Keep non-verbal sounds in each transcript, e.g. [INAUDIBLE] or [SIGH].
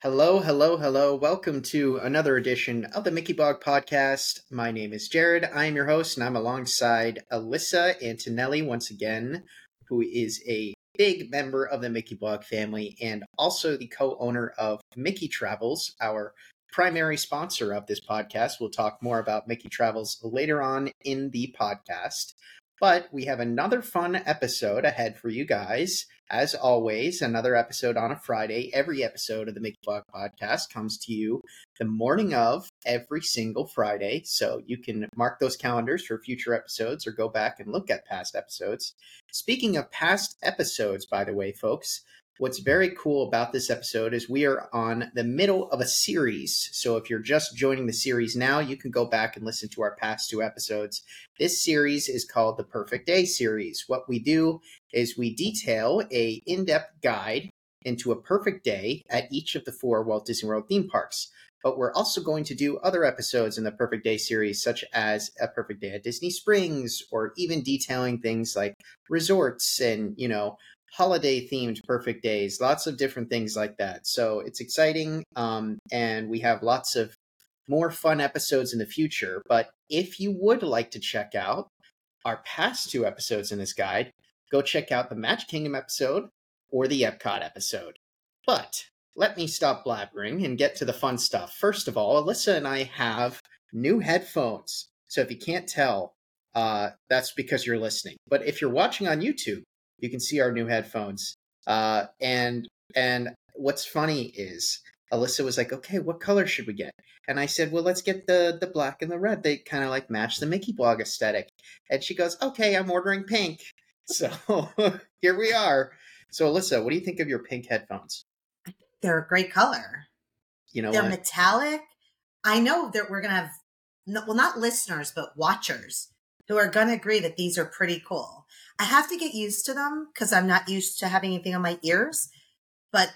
Hello, hello, hello. Welcome to another edition of the Mickey Blog Podcast. My name is Jared. I am your host, and I'm alongside Elyssa Antonelli once again, who is a big member of the Mickey Blog family and also the co owner of Mickey Travels, our primary sponsor of this podcast. We'll talk more about Mickey Travels later on in the podcast. But we have another fun episode ahead for you guys. As always, another episode on a Friday. Every episode of the Mickey Blog podcast comes to you the morning of every single Friday. So you can mark those calendars for future episodes or go back and look at past episodes. Speaking of past episodes, by the way, folks, What's very cool about this episode is we are on the middle of a series. So if you're just joining the series now, you can go back and listen to our past two episodes. This series is called the Perfect Day series. What we do is we detail a in-depth guide into a perfect day at each of the four Walt Disney World theme parks. But we're also going to do other episodes in the Perfect Day series, such as a perfect day at Disney Springs, or even detailing things like resorts and, you know, holiday themed perfect days, lots of different things like that. So it's exciting. Um, and we have lots of more fun episodes in the future. But if you would like to check out our past two episodes in this guide, go check out the Magic Kingdom episode or the Epcot episode. But let me stop blabbering and get to the fun stuff. First of all, Elyssa and I have new headphones. So if you can't tell, uh, that's because you're listening. But if you're watching on YouTube, you can see our new headphones. Uh, and and what's funny is Elyssa was like, "Okay, what color should we get?" And I said, "Well, let's get the the black and the red. They kind of like match the Mickey blog aesthetic." And she goes, "Okay, I'm ordering pink." [LAUGHS] So here we are. So Elyssa, what do you think of your pink headphones? They're a great color. You know, they're what? metallic. I know that we're gonna have well, not listeners, but watchers who are gonna agree that these are pretty cool. I have to get used to them because I'm not used to having anything on my ears, but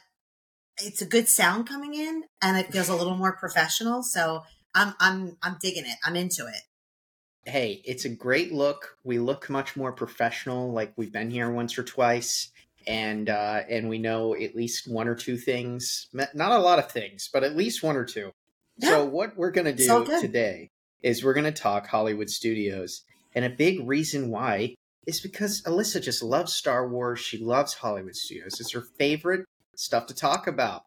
it's a good sound coming in and it feels a little more professional. So I'm I'm I'm digging it. I'm into it. Hey, it's a great look. We look much more professional, like we've been here once or twice, and uh, and we know at least one or two things. Not a lot of things, but at least one or two. Yeah. So what we're gonna do today is we're gonna talk Hollywood Studios, and a big reason why is because Elyssa just loves Star Wars. She loves Hollywood Studios. It's her favorite stuff to talk about.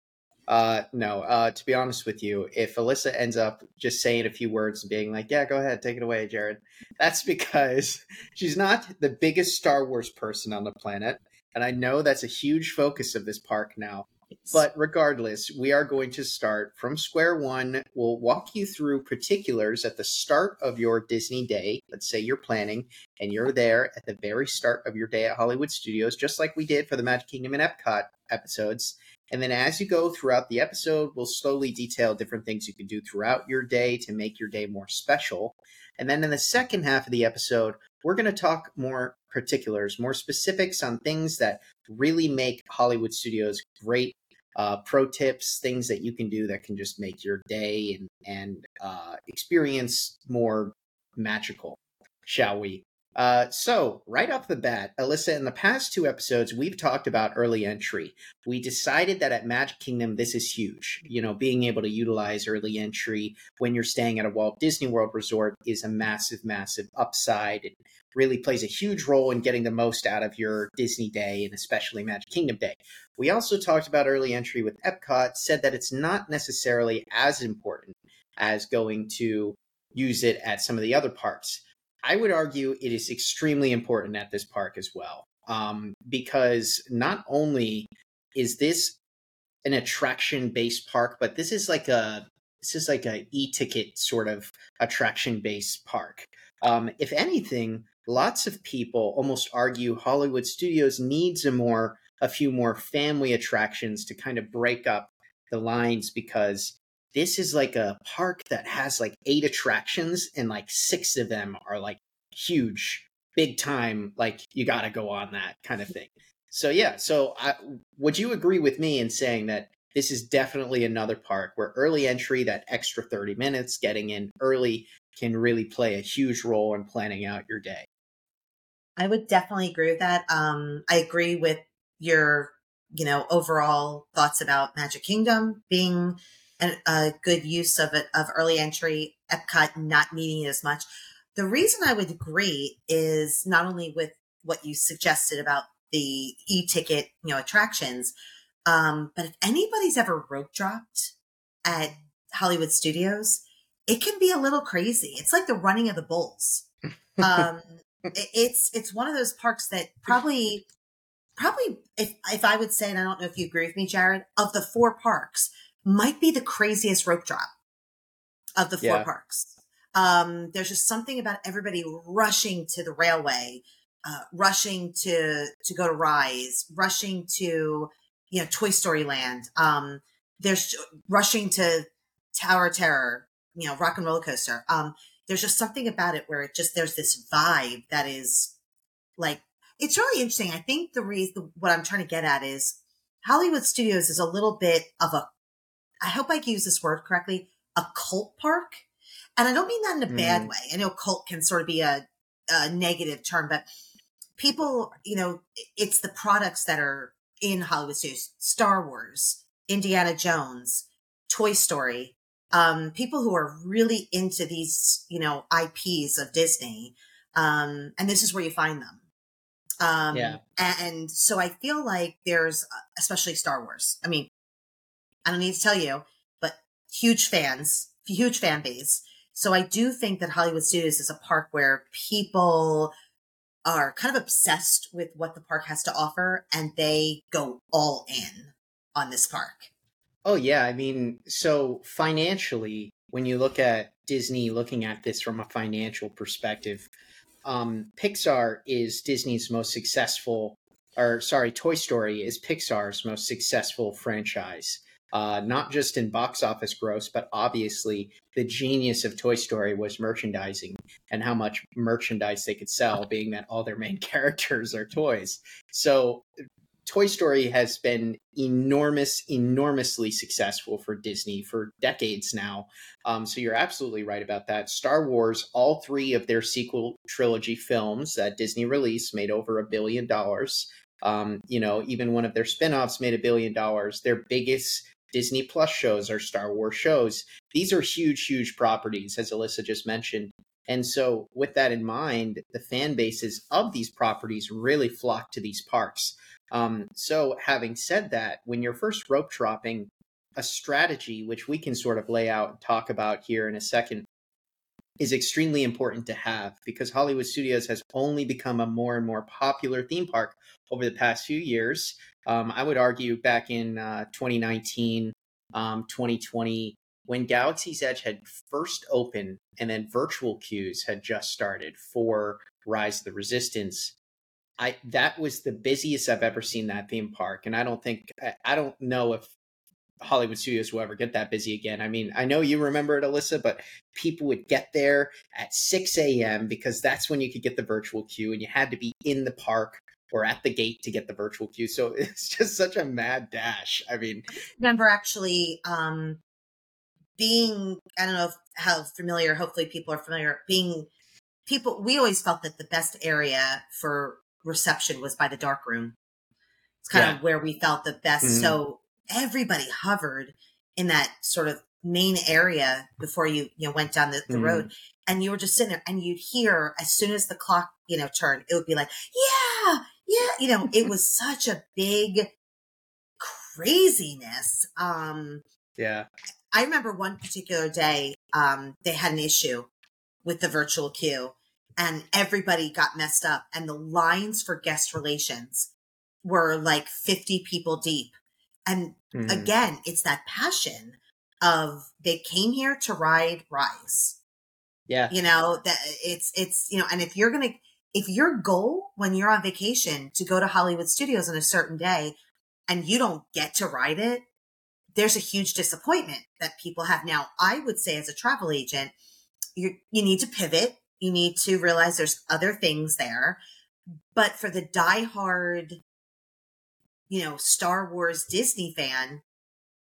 Uh, no, uh, to be honest with you, if Elyssa ends up just saying a few words and being like, yeah, go ahead, take it away, Jared, that's because [LAUGHS] she's not the biggest Star Wars person on the planet. And I know that's a huge focus of this park now. But regardless, we are going to start from square one. We'll walk you through particulars at the start of your Disney day. Let's say you're planning and you're there at the very start of your day at Hollywood Studios, just like we did for the Magic Kingdom and Epcot episodes. And then as you go throughout the episode, we'll slowly detail different things you can do throughout your day to make your day more special. And then in the second half of the episode, we're going to talk more particulars, more specifics on things that really make Hollywood Studios great. Uh, pro tips, things that you can do that can just make your day and and uh, experience more magical, shall we? Uh, so, right off the bat, Elyssa, in the past two episodes, we've talked about early entry. We decided that at Magic Kingdom, this is huge. You know, being able to utilize early entry when you're staying at a Walt Disney World resort is a massive, massive upside. It really plays a huge role in getting the most out of your Disney day and especially Magic Kingdom day. We also talked about early entry with Epcot, said that it's not necessarily as important as going to use it at some of the other parks. I would argue it is extremely important at this park as well, um, because not only is this an attraction based park, but this is like a this is like a e-ticket sort of attraction based park. Um, if anything, lots of people almost argue Hollywood Studios needs a more a few more family attractions to kind of break up the lines because this is like a park that has like eight attractions and like six of them are like huge big time like you got to go on that kind of thing. So yeah so I, would you agree with me in saying that this is definitely another park where early entry that extra 30 minutes getting in early can really play a huge role in planning out your day? I would definitely agree with that. Um, i agree with your you know, overall thoughts about Magic Kingdom being an, a good use of it, of early entry, Epcot not needing it as much. The reason I would agree is not only with what you suggested about the e-ticket, you know, attractions, um, but if anybody's ever rope dropped at Hollywood Studios, it can be a little crazy. It's like the running of the bulls. [LAUGHS] Um, it's it's one of those parks that probably probably if if I would say, and I don't know if you agree with me, Jared, of the four parks, might be the craziest rope drop of the four yeah. parks. Um, there's just something about everybody rushing to the railway, uh, rushing to to go to Rise, rushing to you know Toy Story Land. Um, there's rushing to Tower Terror, you know, Rock and Roller Coaster. Um, there's just something about it where it just there's this vibe that is like it's really interesting. I think the reason what I'm trying to get at is Hollywood Studios is a little bit of a I hope I use this word correctly, a cult park. And I don't mean that in a mm. bad way. I know cult can sort of be a, a negative term, but people, you know, it's the products that are in Hollywood Studios, Star Wars, Indiana Jones, Toy Story, um, people who are really into these, you know, IPs of Disney. Um, and this is where you find them. Um, yeah. And so I feel like there's, especially Star Wars. I mean, I don't need to tell you, but huge fans, huge fan base. So I do think that Hollywood Studios is a park where people are kind of obsessed with what the park has to offer and they go all in on this park. Oh yeah, I mean, so financially, when you look at Disney looking at this from a financial perspective, um, Pixar is Disney's most successful, or sorry, Toy Story is Pixar's most successful franchise. Uh, not just in box office gross, but obviously the genius of Toy Story was merchandising and how much merchandise they could sell, being that all their main [LAUGHS] characters are toys. So Toy Story has been enormous, enormously successful for Disney for decades now. Um, so you're absolutely right about that. Star Wars, all three of their sequel trilogy films that Disney released made over a billion dollars. Um, you know, even one of their spin-offs made a billion dollars. Their biggest Disney Plus shows or Star Wars shows. These are huge, huge properties, as Elyssa just mentioned. And so, with that in mind, the fan bases of these properties really flock to these parks. Um, so, having said that, when you're first rope dropping, a strategy which we can sort of lay out and talk about here in a second is extremely important to have because Hollywood Studios has only become a more and more popular theme park over the past few years. Um, I would argue back in uh, 2019, um, 2020, when Galaxy's Edge had first opened and then virtual queues had just started for Rise of the Resistance, I that was the busiest I've ever seen that theme park, and I don't think I don't know if Hollywood studios will ever get that busy again. I mean, I know you remember it, Elyssa, but people would get there at 6 a.m. because that's when you could get the virtual queue, and you had to be in the park or at the gate to get the virtual queue. So [LAUGHS] it's just such a mad dash. I mean, I remember actually um, being, I don't know if, how familiar, hopefully people are familiar, being people, we always felt that the best area for reception was by the dark room. It's kind yeah. of where we felt the best. Mm-hmm. So everybody hovered in that sort of main area before you you know went down the, the mm-hmm. road and you were just sitting there and you'd hear as soon as the clock you know turned it would be like yeah yeah you know it was such a big craziness um yeah. I remember one particular day um they had an issue with the virtual queue and everybody got messed up and the lines for guest relations were like 50 people deep and mm. again it's that passion of they came here to ride rise yeah. You know that it's it's you know and if you're gonna if your goal when you're on vacation to go to hollywood studios on a certain day and you don't get to ride it there's a huge disappointment that people have now i would say as a travel agent you you need to pivot you need to realize there's other things there. But for the diehard, you know, Star Wars Disney fan,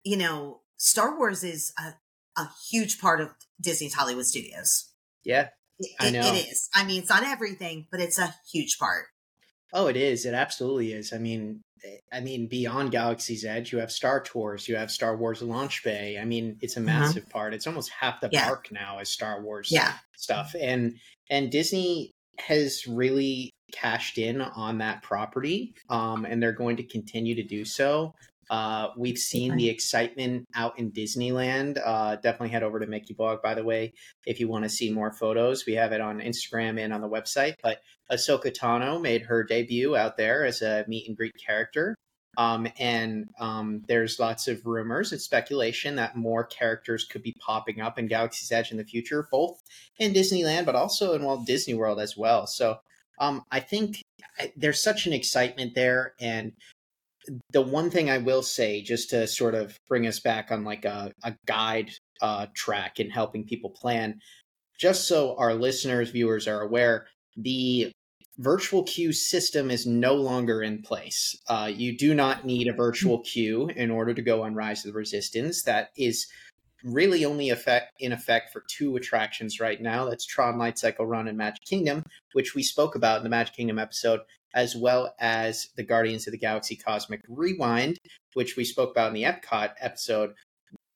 you know, Star Wars is a, a huge part of Disney's Hollywood Studios. Yeah. It, I know. it is. I mean, it's not everything, but it's a huge part. Oh, it is. It absolutely is. I mean, eh, I mean, beyond Galaxy's Edge, you have Star Tours, you have Star Wars Launch Bay. I mean, it's a Mhm. massive part. It's almost half the Yeah. park now is Star Wars Yeah. stuff, and and Disney has really cashed in on that property, um, and they're going to continue to do so. Uh, we've seen the excitement out in Disneyland. Uh, definitely head over to Mickey Blog, by the way, if you want to see more photos. We have it on Instagram and on the website. But Ahsoka Tano made her debut out there as a meet and greet character. Um, and um, there's lots of rumors and speculation that more characters could be popping up in Galaxy's Edge in the future, both in Disneyland, but also in Walt Disney World as well. So um, I think there's such an excitement there. And the one thing I will say, just to sort of bring us back on like a, a guide uh, track in helping people plan, just so our listeners, viewers are aware, the virtual queue system is no longer in place. Uh, you do not need a virtual queue in order to go on Rise of the Resistance. That is really only effect in effect for two attractions right now. That's Tron Light Cycle Run and Magic Kingdom, which we spoke about in the Magic Kingdom episode, as well as the Guardians of the Galaxy Cosmic Rewind, which we spoke about in the Epcot episode.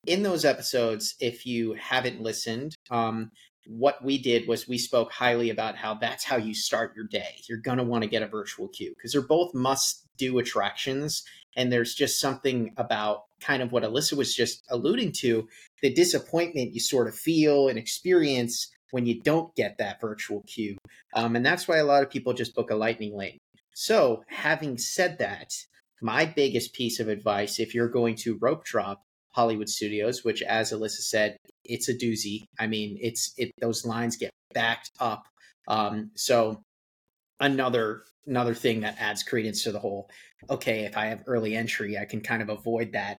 In those episodes, if you haven't listened, um, what we did was we spoke highly about how that's how you start your day. You're going to want to get a virtual queue because they're both must do attractions. And there's just something about kind of what Elyssa was just alluding to the disappointment you sort of feel and experience when you don't get that virtual queue. Um, and that's why a lot of people just book a lightning lane. So, having said that, my biggest piece of advice if you're going to rope drop Hollywood Studios, which, as Elyssa said, it's a doozy. I mean, it's it those lines get backed up. Um, so another another thing that adds credence to the whole. Okay, if I have early entry, I can kind of avoid that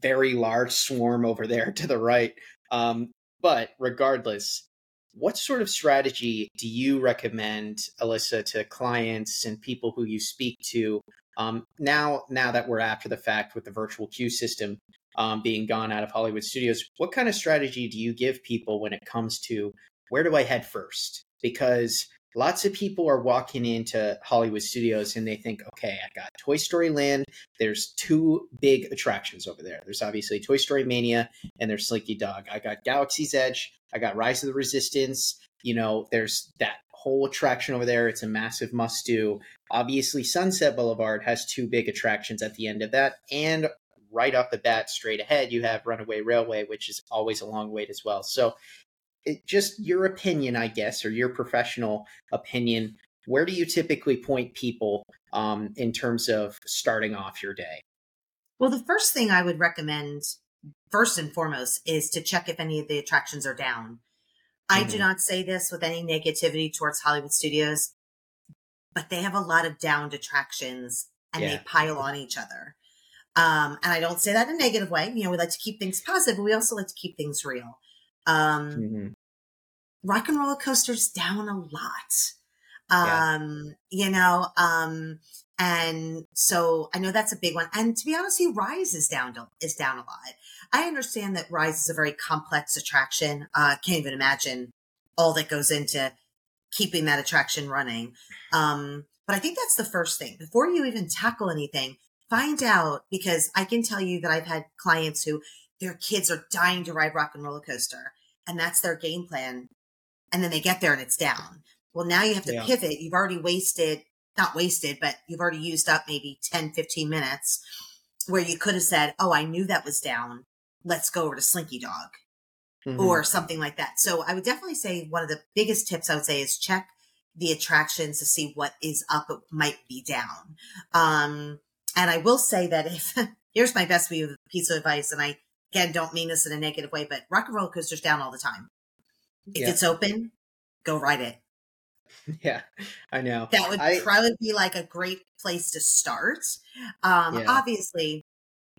very large swarm over there to the right. Um, but regardless, what sort of strategy do you recommend, Elyssa, to clients and people who you speak to um, now? Now that we're after the fact with the virtual queue system, um, being gone out of Hollywood studios. What kind of strategy do you give people when it comes to where do I head first? Because lots of people are walking into Hollywood studios and they think, okay, I got Toy Story Land. There's two big attractions over there. There's obviously Toy Story Mania and there's Slinky Dog. I got Galaxy's Edge. I got Rise of the Resistance. You know, there's that whole attraction over there. It's a massive must do. Obviously, Sunset Boulevard has two big attractions at the end of that. And right off the bat, straight ahead, you have Runaway Railway, which is always a long wait as well. So, it, just your opinion, I guess, or your professional opinion. Where do you typically point people um, in terms of starting off your day? Well, the first thing I would recommend, first and foremost, is to check if any of the attractions are down. I do Mhm. not say this with any negativity towards Hollywood studios, but they have a lot of downed attractions and Yeah. they pile on each other. Um, and I don't say that in a negative way. You know, we like to keep things positive, but we also like to keep things real. Um, Mhm. rock and roller coasters down a lot. Yeah. Um, you know, um, and so I know that's a big one. And to be honest, with you, Rise is down to, is down a lot. I understand that Rise is a very complex attraction. Uh, can't even imagine all that goes into keeping that attraction running. Um, but I think that's the first thing before you even tackle anything. Find out because I can tell you that I've had clients who their kids are dying to ride rock and roller coaster, and that's their game plan. And then they get there and it's down. Well, now you have to Yeah. pivot. You've already wasted, not wasted, but you've already used up maybe 10, 15 minutes where you could have said, Oh, I knew that was down. Let's go over to Slinky Dog Mhm. or something like that. So I would definitely say one of the biggest tips I would say is check the attractions to see what is up, it might be down. Um, and I will say that if [LAUGHS] here's my best piece of advice, and I again don't mean this in a negative way, but rock and roller coasters down all the time. If Yeah. it's open, go ride it. [LAUGHS] yeah, I know. That would I- probably be like a great place to start. Um, Yeah. Obviously,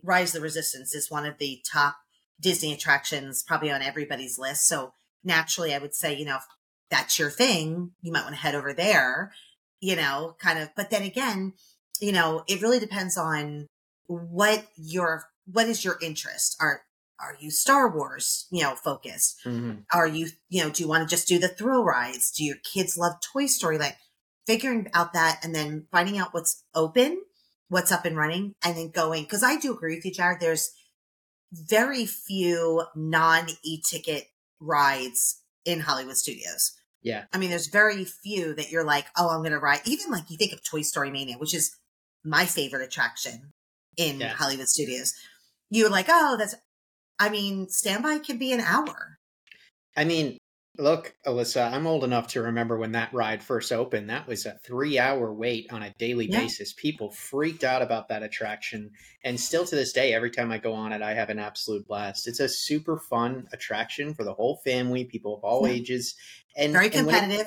Rise of the Resistance is one of the top Disney attractions, probably on everybody's list. So naturally, I would say, you know, if that's your thing, you might want to head over there, you know, kind of. But then again, you know, it really depends on what your what is your interest. Are are you Star Wars, you know, focused? Mhm. are you you know do you want to just do the thrill rides do your kids love toy story like figuring out that and then finding out what's open, what's up and running, and then going. Because I do agree with you, Jared. There's very few non e ticket rides in Hollywood studios. Yeah. I mean, there's very few that you're like, oh, I'm going to ride. Even like you think of Toy Story Mania, which is my favorite attraction in yeah. Hollywood studios. You're like, oh, that's, I mean, standby can be an hour. I mean, Look, Elyssa, I'm old enough to remember when that ride first opened. That was a three hour wait on a daily yeah. basis. People freaked out about that attraction. And still to this day, every time I go on it, I have an absolute blast. It's a super fun attraction for the whole family, people of all yeah. ages. And very competitive. And it,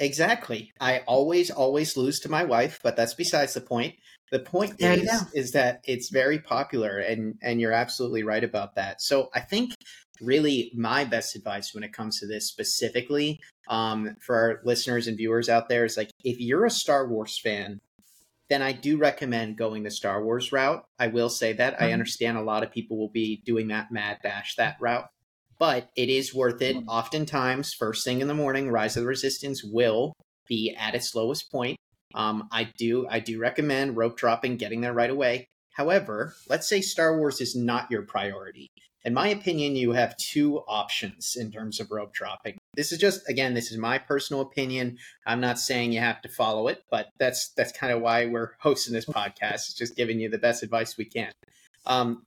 exactly. I always, always lose to my wife, but that's besides the point. The point there is, is that it's very popular and, and you're absolutely right about that. So I think really my best advice when it comes to this specifically um, for our listeners and viewers out there is like if you're a Star Wars fan, then I do recommend going the Star Wars route. I will say that mm-hmm. I understand a lot of people will be doing that Mad Dash that route, but it is worth it. Mm-hmm. Oftentimes, first thing in the morning, Rise of the Resistance will be at its lowest point. Um, I do I do recommend rope dropping, getting there right away. However, let's say Star Wars is not your priority in my opinion, you have two options in terms of rope dropping. This is just again, this is my personal opinion. I'm not saying you have to follow it, but that's that's kind of why we're [LAUGHS] hosting this podcast. It's just giving you the best advice we can. Um,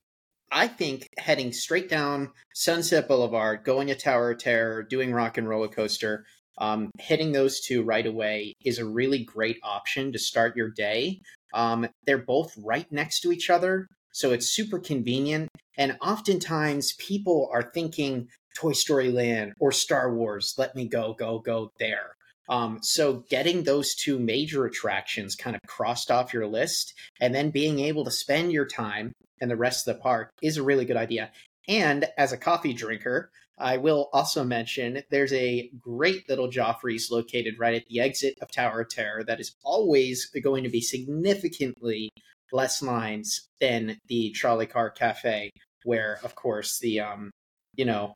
I think heading straight down Sunset Boulevard, going to Tower of Terror, doing Rock and Roller Coaster, um, hitting those two right away is a really great option to start your day. Um, they're both right next to each other, so it's super convenient. And oftentimes people are thinking Toy Story Land or Star Wars, let me go, go, go there. Um, so getting those two major attractions kind of crossed off your list and then being able to spend your time and the rest of the park is a really good idea. And as a coffee drinker, I will also mention there's a great little Joffrey's located right at the exit of Tower of Terror that is always going to be significantly less lines than the Trolley Car Cafe, where of course the um, you know,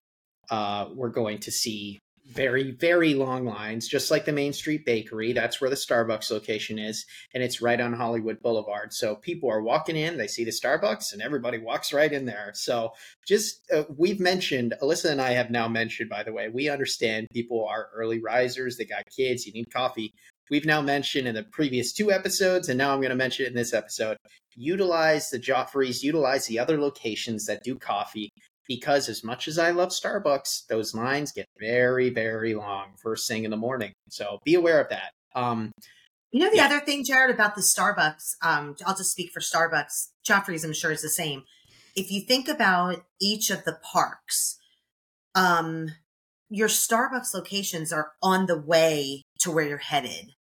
uh, we're going to see very very long lines just like the main street bakery. That's where the starbucks location is and it's right on hollywood boulevard. So people are walking in they see the starbucks and everybody walks right in there. So just uh, we've mentioned elyssa and i have now mentioned by the way we understand people are early risers they got kids you need coffee. We've now mentioned in the previous two episodes, and now I'm going to mention it in this episode. Utilize the Joffreys, utilize the other locations that do coffee, because as much as I love Starbucks, those lines get very, very long first thing in the morning. So be aware of that. Um, you know, the yeah. other thing, Jared, about the Starbucks, um, I'll just speak for Starbucks. Joffrey's, I'm sure, is the same. If you think about each of the parks, um, your Starbucks locations are on the way to where you're headed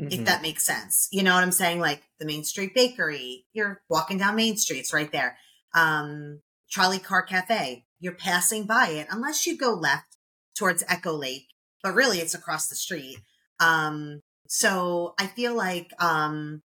mm-hmm. if that makes sense. You know what I'm saying? Like the Main Street Bakery, you're walking down Main Street, it's right there. Um, Trolley Car Cafe, you're passing by it, unless you go left towards Echo Lake, but really it's across the street. Um, so I feel like, um,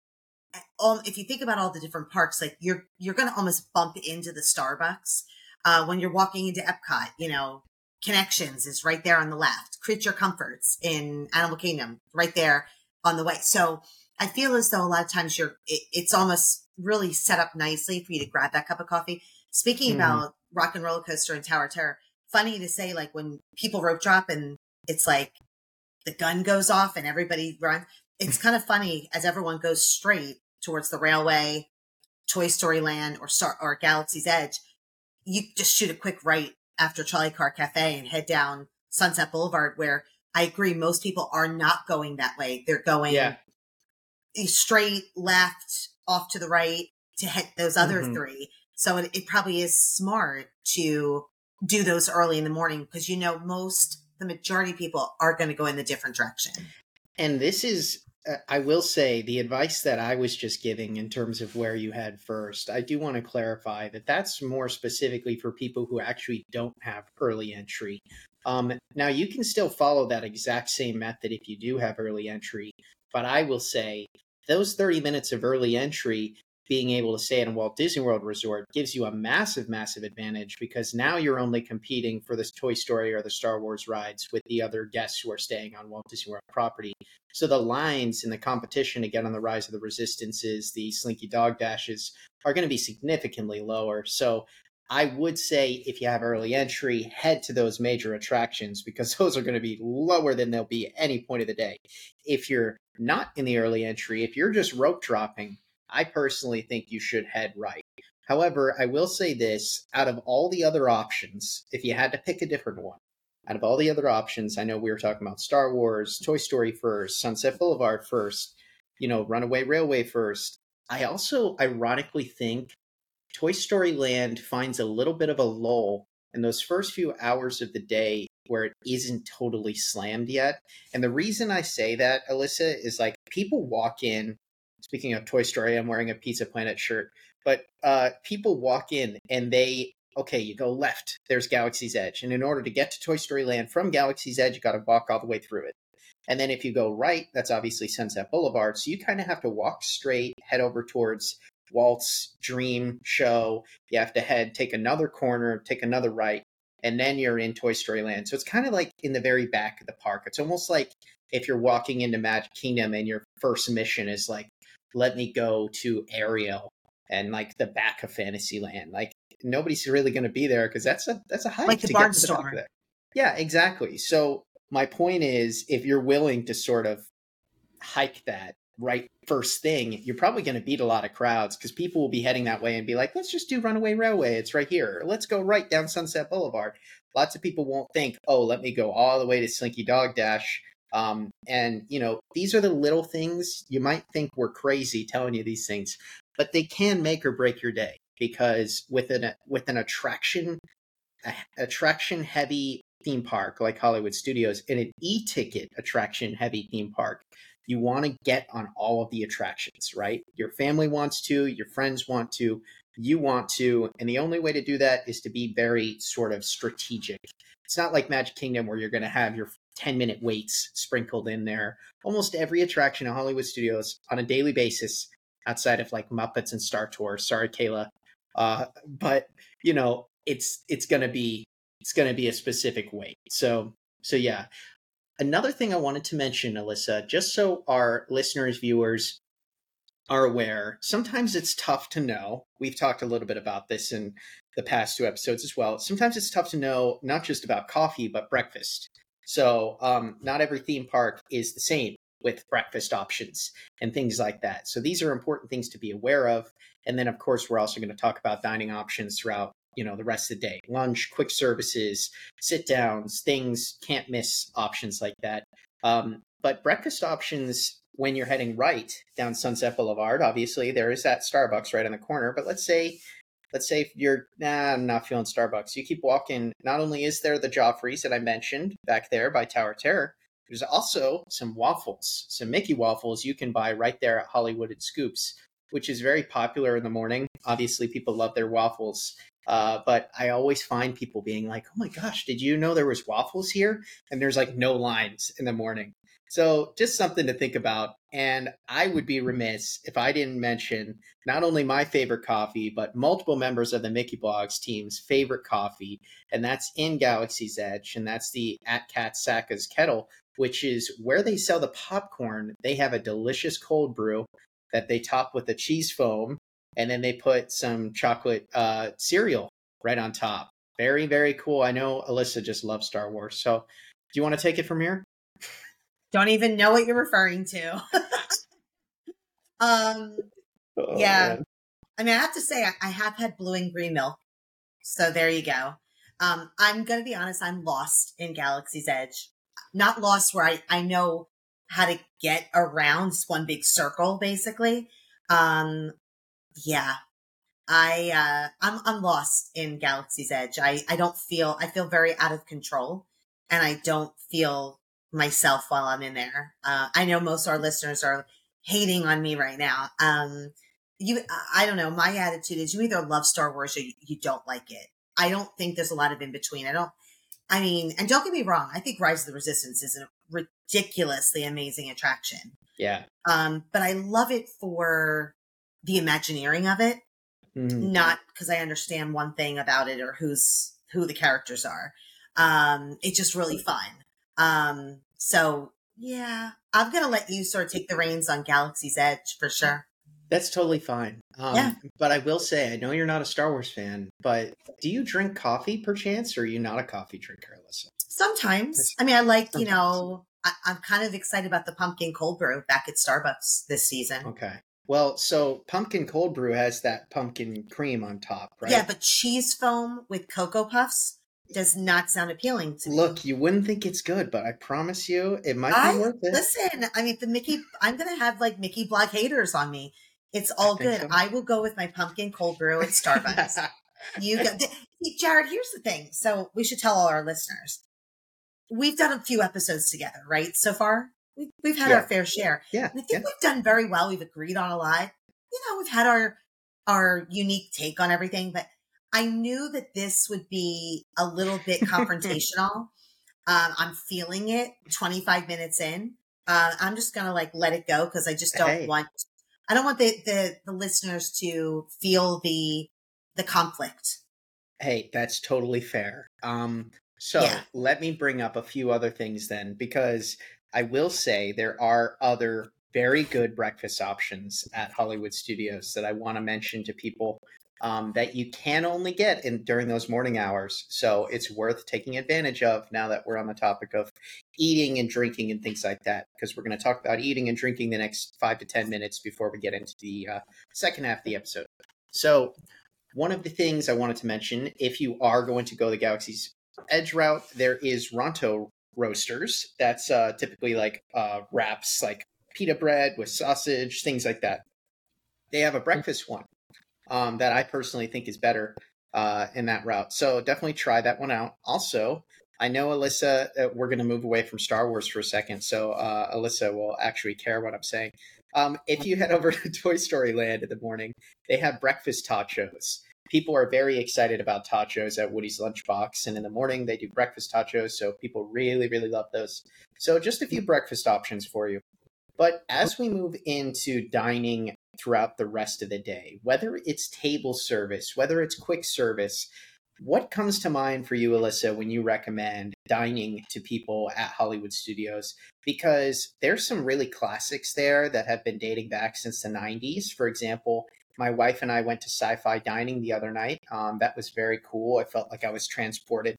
if you think about all the different parks, like you're, you're going to almost bump into the Starbucks, uh, when you're walking into Epcot, you know, Connections is right there on the left. Creature Comforts in Animal Kingdom, right there on the way. So I feel as though a lot of times you're, it, it's almost really set up nicely for you to grab that cup of coffee. Speaking mm-hmm. about Rock and Roller Coaster and Tower Terror, funny to say, like when people rope drop and it's like the gun goes off and everybody runs. It's kind of funny as everyone goes straight towards the railway, Toy Story Land, or Star or Galaxy's Edge. You just shoot a quick right after Trolley Car Cafe and head down Sunset Boulevard, where I agree. Most people are not going that way. They're going yeah. straight left off to the right to hit those other mm-hmm. three. So it, it probably is smart to do those early in the morning because you know most the majority of people are going to go in the different direction. And this is uh, I will say the advice that I was just giving in terms of where you head first, I do want to clarify that that's more specifically for people who actually don't have early entry. Um, now, you can still follow that exact same method if you do have early entry, but I will say those 30 minutes of early entry being able to stay at a Walt Disney World resort gives you a massive, massive advantage because now you're only competing for this Toy Story or the Star Wars rides with the other guests who are staying on Walt Disney World property. So the lines in the competition get on the Rise of the Resistances, the Slinky Dog Dashes, are going to be significantly lower. So I would say if you have early entry, head to those major attractions because [LAUGHS] those are going to be lower than they'll be any point of the day. If you're not in the early entry, if you're just rope dropping, I personally think you should head right. However, I will say this out of all the other options, if you had to pick a different one, out of all the other options, I know we were talking about Star Wars, Toy Story first, Sunset Boulevard first, you know, Runaway Railway first. I also ironically think Toy Story Land finds a little bit of a lull in those first few hours of the day where it isn't totally slammed yet. And the reason I say that, Elyssa, is like people walk in speaking of Toy Story, I'm wearing a Pizza Planet shirt. But uh, people walk in and they, okay, you go left, there's Galaxy's Edge. And in order to get to Toy Story Land from Galaxy's Edge, you got to walk all the way through it. And then if you go right, that's obviously Sunset Boulevard. So you kind of have to walk straight, head over towards Walt's Dream Show. You have to head, take another corner, take another right, and then you're in Toy Story Land. So it's kind of like in the very back of the park. It's almost like if you're walking into Magic Kingdom and your first mission is like let me go to Ariel and like the back of Fantasyland. Like nobody's really going to be there because that's a that's a hike like the to get to the there. Yeah, exactly. So my point is, if you're willing to sort of hike that right first thing, you're probably going to beat a lot of crowds because people will be heading that way and be like, let's just do Runaway Railway. It's right here. Let's go right down Sunset Boulevard. Lots of people won't think, oh, let me go all the way to Slinky Dog Dash um, and you know, these are the little things you might think we're crazy telling you these things, but they can make or break your day because with an with an attraction attraction heavy theme park like Hollywood Studios and an e-ticket attraction heavy theme park, you want to get on all of the attractions, right? Your family wants to, your friends want to, you want to, and the only way to do that is to be very sort of strategic. It's not like Magic Kingdom where you're going to have your 10 minute waits sprinkled in there. Almost every attraction at Hollywood Studios on a daily basis, outside of like Muppets and Star Tours. Sorry, Kayla. Uh, but you know, it's it's gonna be it's gonna be a specific wait. So so yeah. Another thing I wanted to mention, Elyssa, just so our listeners, viewers are aware, sometimes it's tough to know. We've talked a little bit about this in the past two episodes as well. Sometimes it's tough to know not just about coffee, but breakfast. So um, not every theme park is the same with breakfast options and things like that. So these are important things to be aware of. And then of course we're also going to talk about dining options throughout you know the rest of the day lunch quick services sit downs things can't miss options like that um, but breakfast options when you're heading right down sunset boulevard obviously there is that starbucks right on the corner but let's say let's say you're nah, I'm not feeling Starbucks, you keep walking. Not only is there the Joffrey's that I mentioned back there by Tower Terror, there's also some waffles, some Mickey waffles you can buy right there at Hollywood and Scoops, which is very popular in the morning. Obviously, people love their waffles. Uh, but I always find people being like, "Oh my gosh, did you know there was waffles here?" And there's like no lines in the morning. So just something to think about. And I would be remiss if I didn't mention not only my favorite coffee, but multiple members of the Mickey Blogs team's favorite coffee. And that's in Galaxy's Edge. And that's the At Kat Saka's Kettle, which is where they sell the popcorn. They have a delicious cold brew that they top with a cheese foam. And then they put some chocolate uh, cereal right on top. Very, very cool. I know Elyssa just loves Star Wars. So do you want to take it from here? Don't even know what you're referring to. [LAUGHS] um, oh, yeah. Man. I mean, I have to say, I, I have had blue and green milk. So there you go. Um, I'm going to be honest, I'm lost in Galaxy's Edge. Not lost where I, I know how to get around this one big circle, basically. Um, yeah. I, uh, I'm, I'm lost in Galaxy's Edge. I, I don't feel, I feel very out of control and I don't feel myself while I'm in there. Uh, I know most of our listeners are hating on me right now. Um, you, I don't know. My attitude is you either love Star Wars or you, you don't like it. I don't think there's a lot of in between. I don't, I mean, and don't get me wrong. I think Rise of the Resistance is a ridiculously amazing attraction. Yeah. Um, but I love it for the Imagineering of it, Mhm. not because I understand one thing about it or who's who the characters are. Um, it's just really fun. Um, so yeah, I'm gonna let you sort of take the reins on Galaxy's Edge for sure. That's totally fine. Um, Yeah. But I will say, I know you're not a Star Wars fan, but do you drink coffee perchance, or are you not a coffee drinker, Elyssa? Sometimes, That's- I mean, I like you know, I, I'm kind of excited about the pumpkin cold brew back at Starbucks this season. Okay. Well, so pumpkin cold brew has that pumpkin cream on top, right? Yeah, but cheese foam with cocoa puffs does not sound appealing to me. Look, you wouldn't think it's good, but I promise you, it might I be worth it. listen. I mean, the Mickey. I'm gonna have like Mickey blog haters on me. It's all think good. so. I will go with my pumpkin cold brew at Starbucks. [LAUGHS] you go, Jared. Here's the thing. So we should tell all our listeners. We've done a few episodes together, right? So far, we, we've had Yeah. our fair share. yeah, And I think yeah. we've done very well. We've agreed on a lot. You know, we've had our our unique take on everything, but I knew that this would be a little bit [LAUGHS] confrontational. Um, I'm feeling it 25 minutes in. Uh, I'm just gonna like let it go because I just don't Hey. want I don't want the, the the listeners to feel the the conflict. Hey, that's totally fair. Um, so Yeah. let me bring up a few other things then, because I will say there are other very good breakfast options at Hollywood Studios that I want to mention to people um, that you can only get in during those morning hours. So it's worth taking advantage of now that we're on the topic of eating and drinking and things like that, because we're going to talk about eating and drinking the next five to ten minutes before we get into the uh, second half of the episode. So one of the things I wanted to mention, if you are going to go the Galaxy's Edge route, there is Ronto Roasters. That's uh, typically like uh, wraps, like pita bread with sausage, things like that. They have a breakfast one um, that I personally think is better uh, in that route. So definitely try that one out. Also, I know Elyssa, uh, we're going to move away from Star Wars for a second, so uh, Elyssa will actually care what I'm saying. Um, if you head over [LAUGHS] to Toy Story Land in the morning, they have breakfast tachos. People are very excited about tachos at Woody's Lunchbox, and in the morning they do breakfast tachos, so people really, really love those. So just a few breakfast options for you. But as we move into dining throughout the rest of the day, whether it's table service, whether it's quick service, what comes to mind for you, Elyssa, when you recommend dining to people at Hollywood Studios? Because there's some really classics there that have been dating back since the 90s. For example, my wife and I went to sci fi dining the other night. Um, that was very cool. I felt like I was transported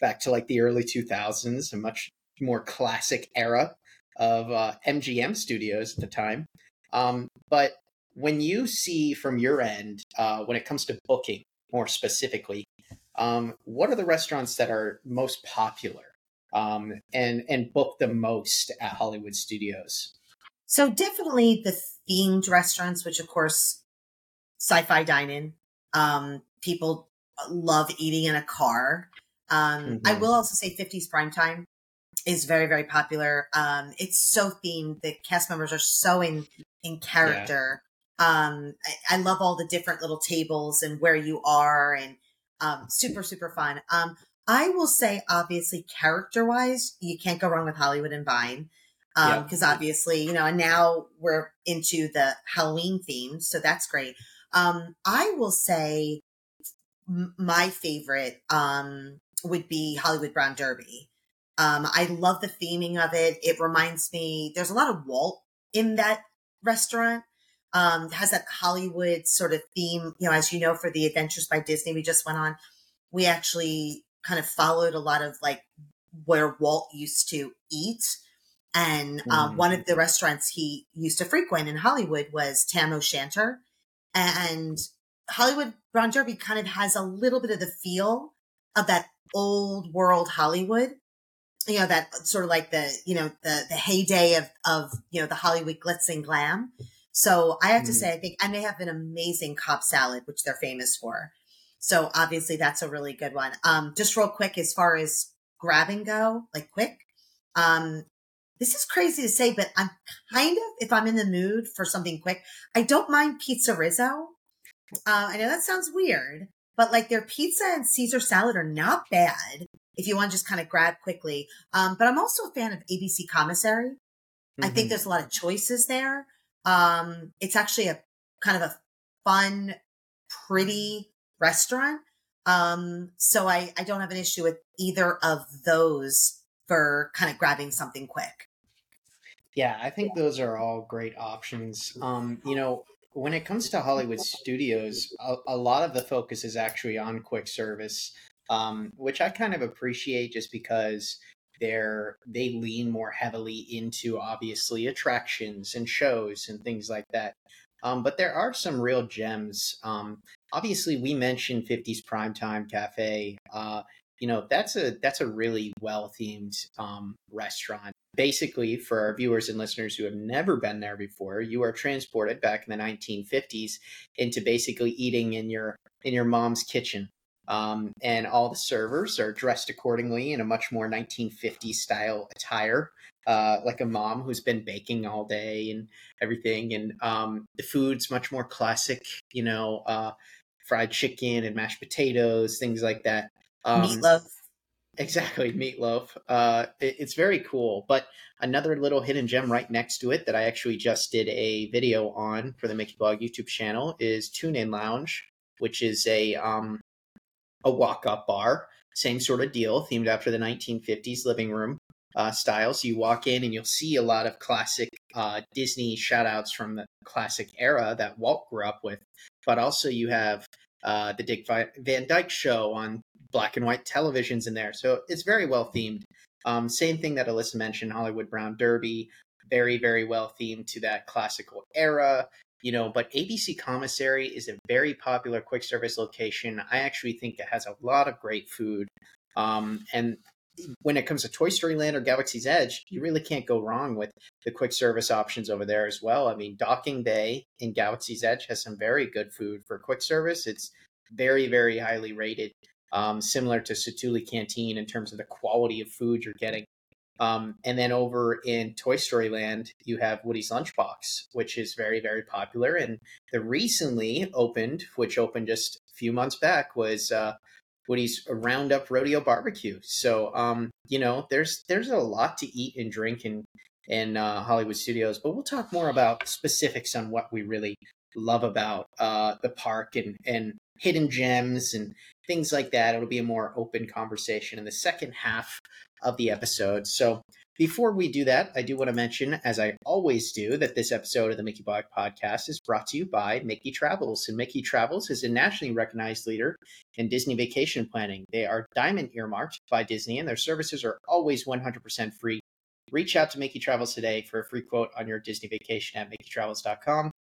back to like the early 2000s, a much more classic era of uh, MGM studios at the time. Um, but when you see from your end, uh, when it comes to booking more specifically, um, what are the restaurants that are most popular um, and and book the most at Hollywood studios? So definitely the themed restaurants, which of course sci-fi dining. Um, people love eating in a car. Um, I Mhm. will also say 50s prime time is very, very popular. Um, it's so themed. The cast members are so in in character. Um, I, I love all the different little tables and where you are and um, super, super fun. Um, I will say, obviously, character wise, you can't go wrong with Hollywood and Vine. Yeah. Um, because obviously, you know, and now we're into the Halloween theme, so that's great. Um, I will say m- my favorite um would be Hollywood Brown Derby. Um, I love the theming of it. It reminds me, there's a lot of Walt in that restaurant. Um, has that Hollywood sort of theme, you know, as you know, for the Adventures by Disney we just went on, we actually kind of followed a lot of like where Walt used to eat. And um, Mhm. one of the restaurants he used to frequent in Hollywood was Tam O'Shanter. And Hollywood Brown Derby kind of has a little bit of the feel of that old world Hollywood. You know, that sort of like the, you know, the the heyday of of, you know, the Hollywood glitz and glam. So I have to Mhm. say, I think, and they have an amazing Cobb salad, which they're famous for. So obviously that's a really good one. Um, just real quick, as far as grab and go, like quick, um, this is crazy to say, but I'm kind of, if I'm in the mood for something quick, I don't mind PizzeRizzo. Uh, I know that sounds weird, but like their pizza and Caesar salad are not bad if you want to just kind of grab quickly. Um, but I'm also a fan of ABC Commissary. I think Mhm. there's a lot of choices there. Um, it's actually a kind of a fun, pretty restaurant. Um, so I, I don't have an issue with either of those for kind of grabbing something quick. Yeah, I think those are all great options. Um, you know, when it comes to Hollywood studios, a, a lot of the focus is actually on quick service, um, which I kind of appreciate just because they're they lean more heavily into obviously attractions and shows and things like that. Um, but there are some real gems. Um, obviously, we mentioned 50s Primetime Cafe. Uh, you know that's a that's a really well themed um, restaurant. Basically, for our viewers and listeners who have never been there before, you are transported back in the 1950s into basically eating in your in your mom's kitchen. Um, and all the servers are dressed accordingly in a much more 1950s style attire, uh, like a mom who's been baking all day and everything. And um, the food's much more classic, you know, uh, fried chicken and mashed potatoes, things like that. Um, meatloaf. Exactly, meatloaf. Uh, it, it's very cool. But another little hidden gem right next to it that I actually just did a video on for the Mickey Blog YouTube channel is Tune In Lounge, which is a um, a walk up bar. Same sort of deal, themed after the 1950s living room uh, style. So you walk in and you'll see a lot of classic uh, Disney shout outs from the classic era that Walt grew up with. But also you have uh, the Dick Van Dyke show on black and white televisions in there. So it's very well themed. Um, same thing that Elyssa mentioned, Hollywood Brown Derby, very, very well themed to that classical era you know, but ABC Commissary is a very popular quick service location. I actually think it has a lot of great food. Um, and when it comes to Toy Story Land or Galaxy's Edge, you really can't go wrong with the quick service options over there as well. I mean, Docking Bay in Galaxy's Edge has some very good food for quick service. It's very, very highly rated, um, similar to Satu'li Canteen in terms of the quality of food you're getting. Um, and then over in Toy Story Land, you have Woody's Lunchbox, which is very, very popular. And the recently opened, which opened just a few months back, was uh, Woody's Roundup Rodeo Barbecue. So, um, you know, there's there's a lot to eat and drink in in uh, Hollywood Studios, but we'll talk more about specifics on what we really love about uh, the park and and hidden gems and things like that. It'll be a more open conversation in the second half of the episode. So before we do that, I do want to mention, as I always do, that this episode of the Mickey Blog Podcast is brought to you by Mickey Travels. And Mickey Travels is a nationally recognized leader in Disney vacation planning. They are diamond earmarked by Disney, and their services are always 100% free. Reach out to Mickey Travels today for a free quote on your Disney vacation at MickeyTravels.com.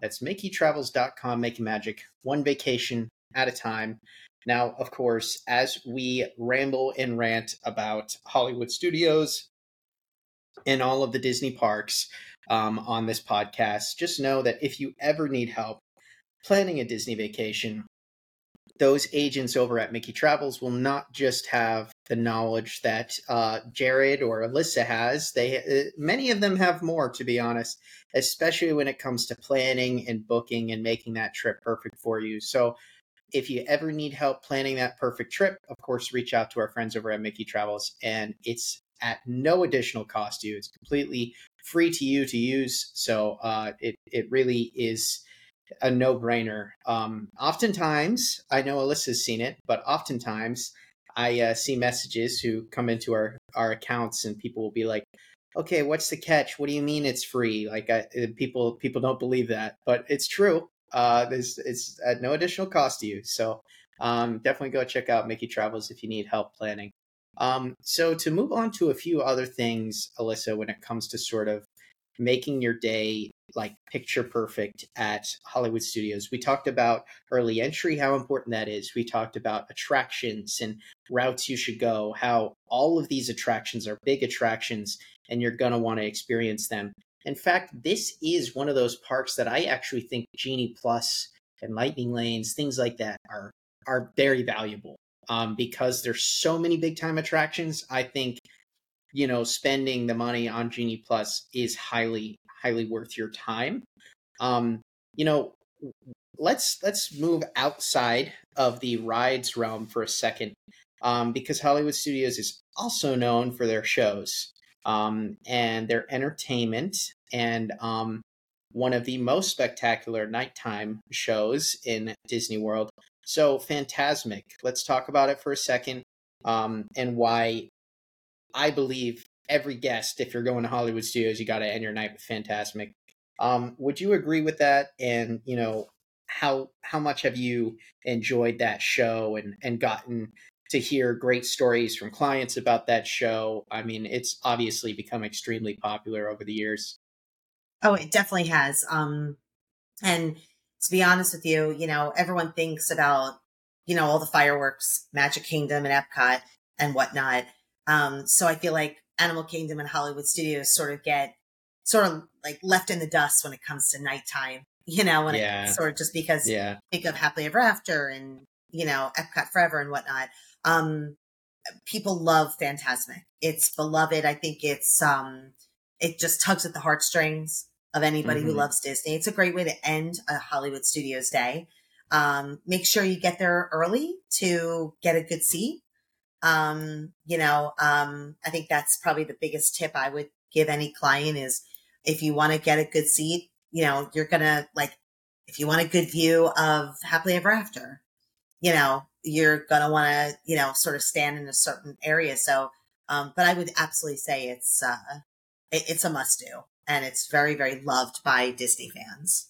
That's MickeyTravels.com, making magic one vacation at a time. Now, of course, as we ramble and rant about Hollywood studios and all of the Disney parks um, on this podcast, just know that if you ever need help planning a Disney vacation, those agents over at Mickey Travels will not just have the knowledge that uh, Jared or Elyssa has. They uh, many of them have more, to be honest, especially when it comes to planning and booking and making that trip perfect for you. So if you ever need help planning that perfect trip, of course, reach out to our friends over at Mickey Travels, and it's at no additional cost to you. It's completely free to you to use, so uh, it it really is a no brainer. Um, oftentimes, I know Elyssa's seen it, but oftentimes I uh, see messages who come into our our accounts, and people will be like, "Okay, what's the catch? What do you mean it's free?" Like I, people people don't believe that, but it's true. Uh, it's at no additional cost to you. So um, definitely go check out Mickey Travels if you need help planning. Um, so to move on to a few other things, Elyssa, when it comes to sort of making your day like picture perfect at Hollywood studios. We talked about early entry, how important that is. We talked about attractions and routes you should go, how all of these attractions are big attractions and you're going to want to experience them. In fact, this is one of those parks that I actually think Genie Plus and Lightning Lanes, things like that, are are very valuable um, because there's so many big time attractions. I think you know spending the money on Genie Plus is highly highly worth your time. Um, you know, let's let's move outside of the rides realm for a second um, because Hollywood Studios is also known for their shows um, and their entertainment. And um, one of the most spectacular nighttime shows in Disney World. So, Fantasmic, let's talk about it for a second um, and why I believe every guest, if you're going to Hollywood Studios, you got to end your night with Fantasmic. Um, would you agree with that? And, you know, how how much have you enjoyed that show and and gotten to hear great stories from clients about that show. I mean, it's obviously become extremely popular over the years. Oh, it definitely has. Um, and to be honest with you, you know, everyone thinks about, you know, all the fireworks, Magic Kingdom and Epcot and whatnot. Um, so I feel like Animal Kingdom and Hollywood Studios sort of get sort of like left in the dust when it comes to nighttime, [LAUGHS] you know, when yeah. it sort of just because yeah. think of Happily Ever After and, you know, Epcot Forever and whatnot. Um, people love Fantasmic. It's beloved. I think it's, um, it just tugs at the heartstrings of anybody mm-hmm. who loves Disney. It's a great way to end a Hollywood Studios day. Um, make sure you get there early to get a good seat. Um, you know, um, I think that's probably the biggest tip I would give any client is if you want to get a good seat, you know, you're gonna like, if you want a good view of Happily Ever After, you know, you're going to want to, you know, sort of stand in a certain area. So, um, but I would absolutely say it's, uh, it, it's a must do and it's very, very loved by Disney fans.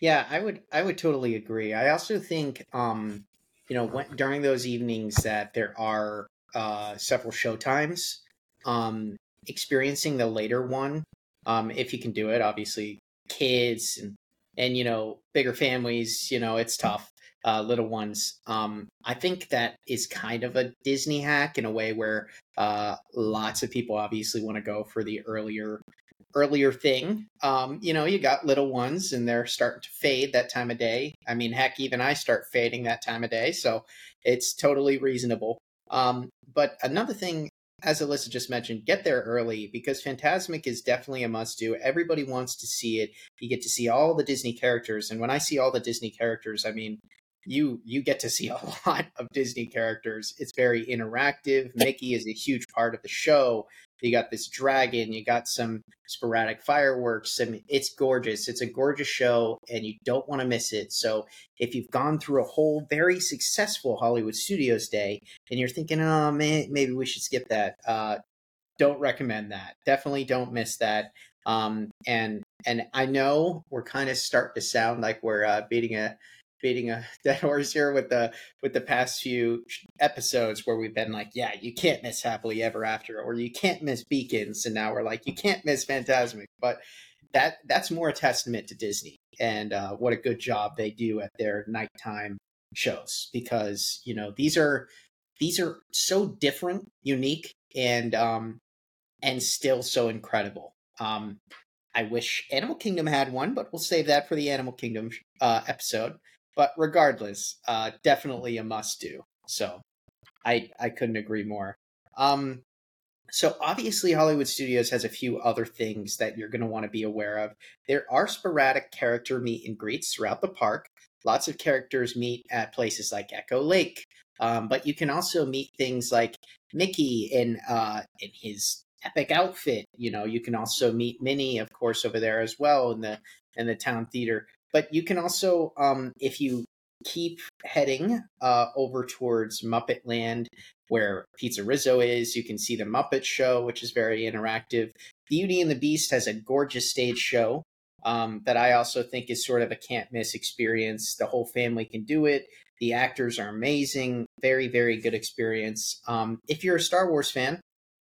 Yeah, I would, I would totally agree. I also think, um, you know, when, during those evenings that there are, uh, several show times, um, experiencing the later one, um, if you can do it, obviously kids and, and, you know, bigger families, you know, it's tough uh, little ones. Um, I think that is kind of a Disney hack in a way where uh, lots of people obviously want to go for the earlier earlier thing. Um, you know, you got little ones and they're starting to fade that time of day. I mean, heck, even I start fading that time of day, so it's totally reasonable. Um, but another thing as Elyssa just mentioned, get there early because Fantasmic is definitely a must do. Everybody wants to see it. You get to see all the Disney characters. And when I see all the Disney characters, I mean, you you get to see a [LAUGHS] lot of Disney characters. It's very interactive. Mickey is a huge part of the show. You got this dragon, you got some sporadic fireworks. I mean, it's gorgeous. It's a gorgeous show, and you don't want to miss it. So, if you've gone through a whole very successful Hollywood Studios day and you're thinking, oh man, maybe we should skip that, uh, don't recommend that. Definitely don't miss that. Um, and and I know we're kind of starting to sound like we're uh, beating a beating a [LAUGHS] dead horse here with the with the past few episodes where we've been like, yeah, you can't miss happily ever after, or you can't miss beacons, and now we're like, you can't miss Fantasmic. But that that's more a testament to Disney and uh, what a good job they do at their nighttime shows because you know these are these are so different, unique, and um and still so incredible. Um, I wish Animal Kingdom had one, but we'll save that for the Animal Kingdom uh, episode. But regardless, uh, definitely a must do. So I I couldn't agree more. Um, so obviously Hollywood Studios has a few other things that you're going to want to be aware of. There are sporadic character meet and greets throughout the park. Lots of characters meet at places like Echo Lake, um, but you can also meet things like Mickey in uh, in his epic outfit. You know, you can also meet Minnie, of course, over there as well in the in the town theater. But you can also, um, if you keep heading uh, over towards Muppet Land, where PizzeRizzo is, you can see the Muppet Show, which is very interactive. Beauty and the Beast has a gorgeous stage show um, that I also think is sort of a can't miss experience. The whole family can do it. The actors are amazing. Very, very good experience. Um, if you're a Star Wars fan,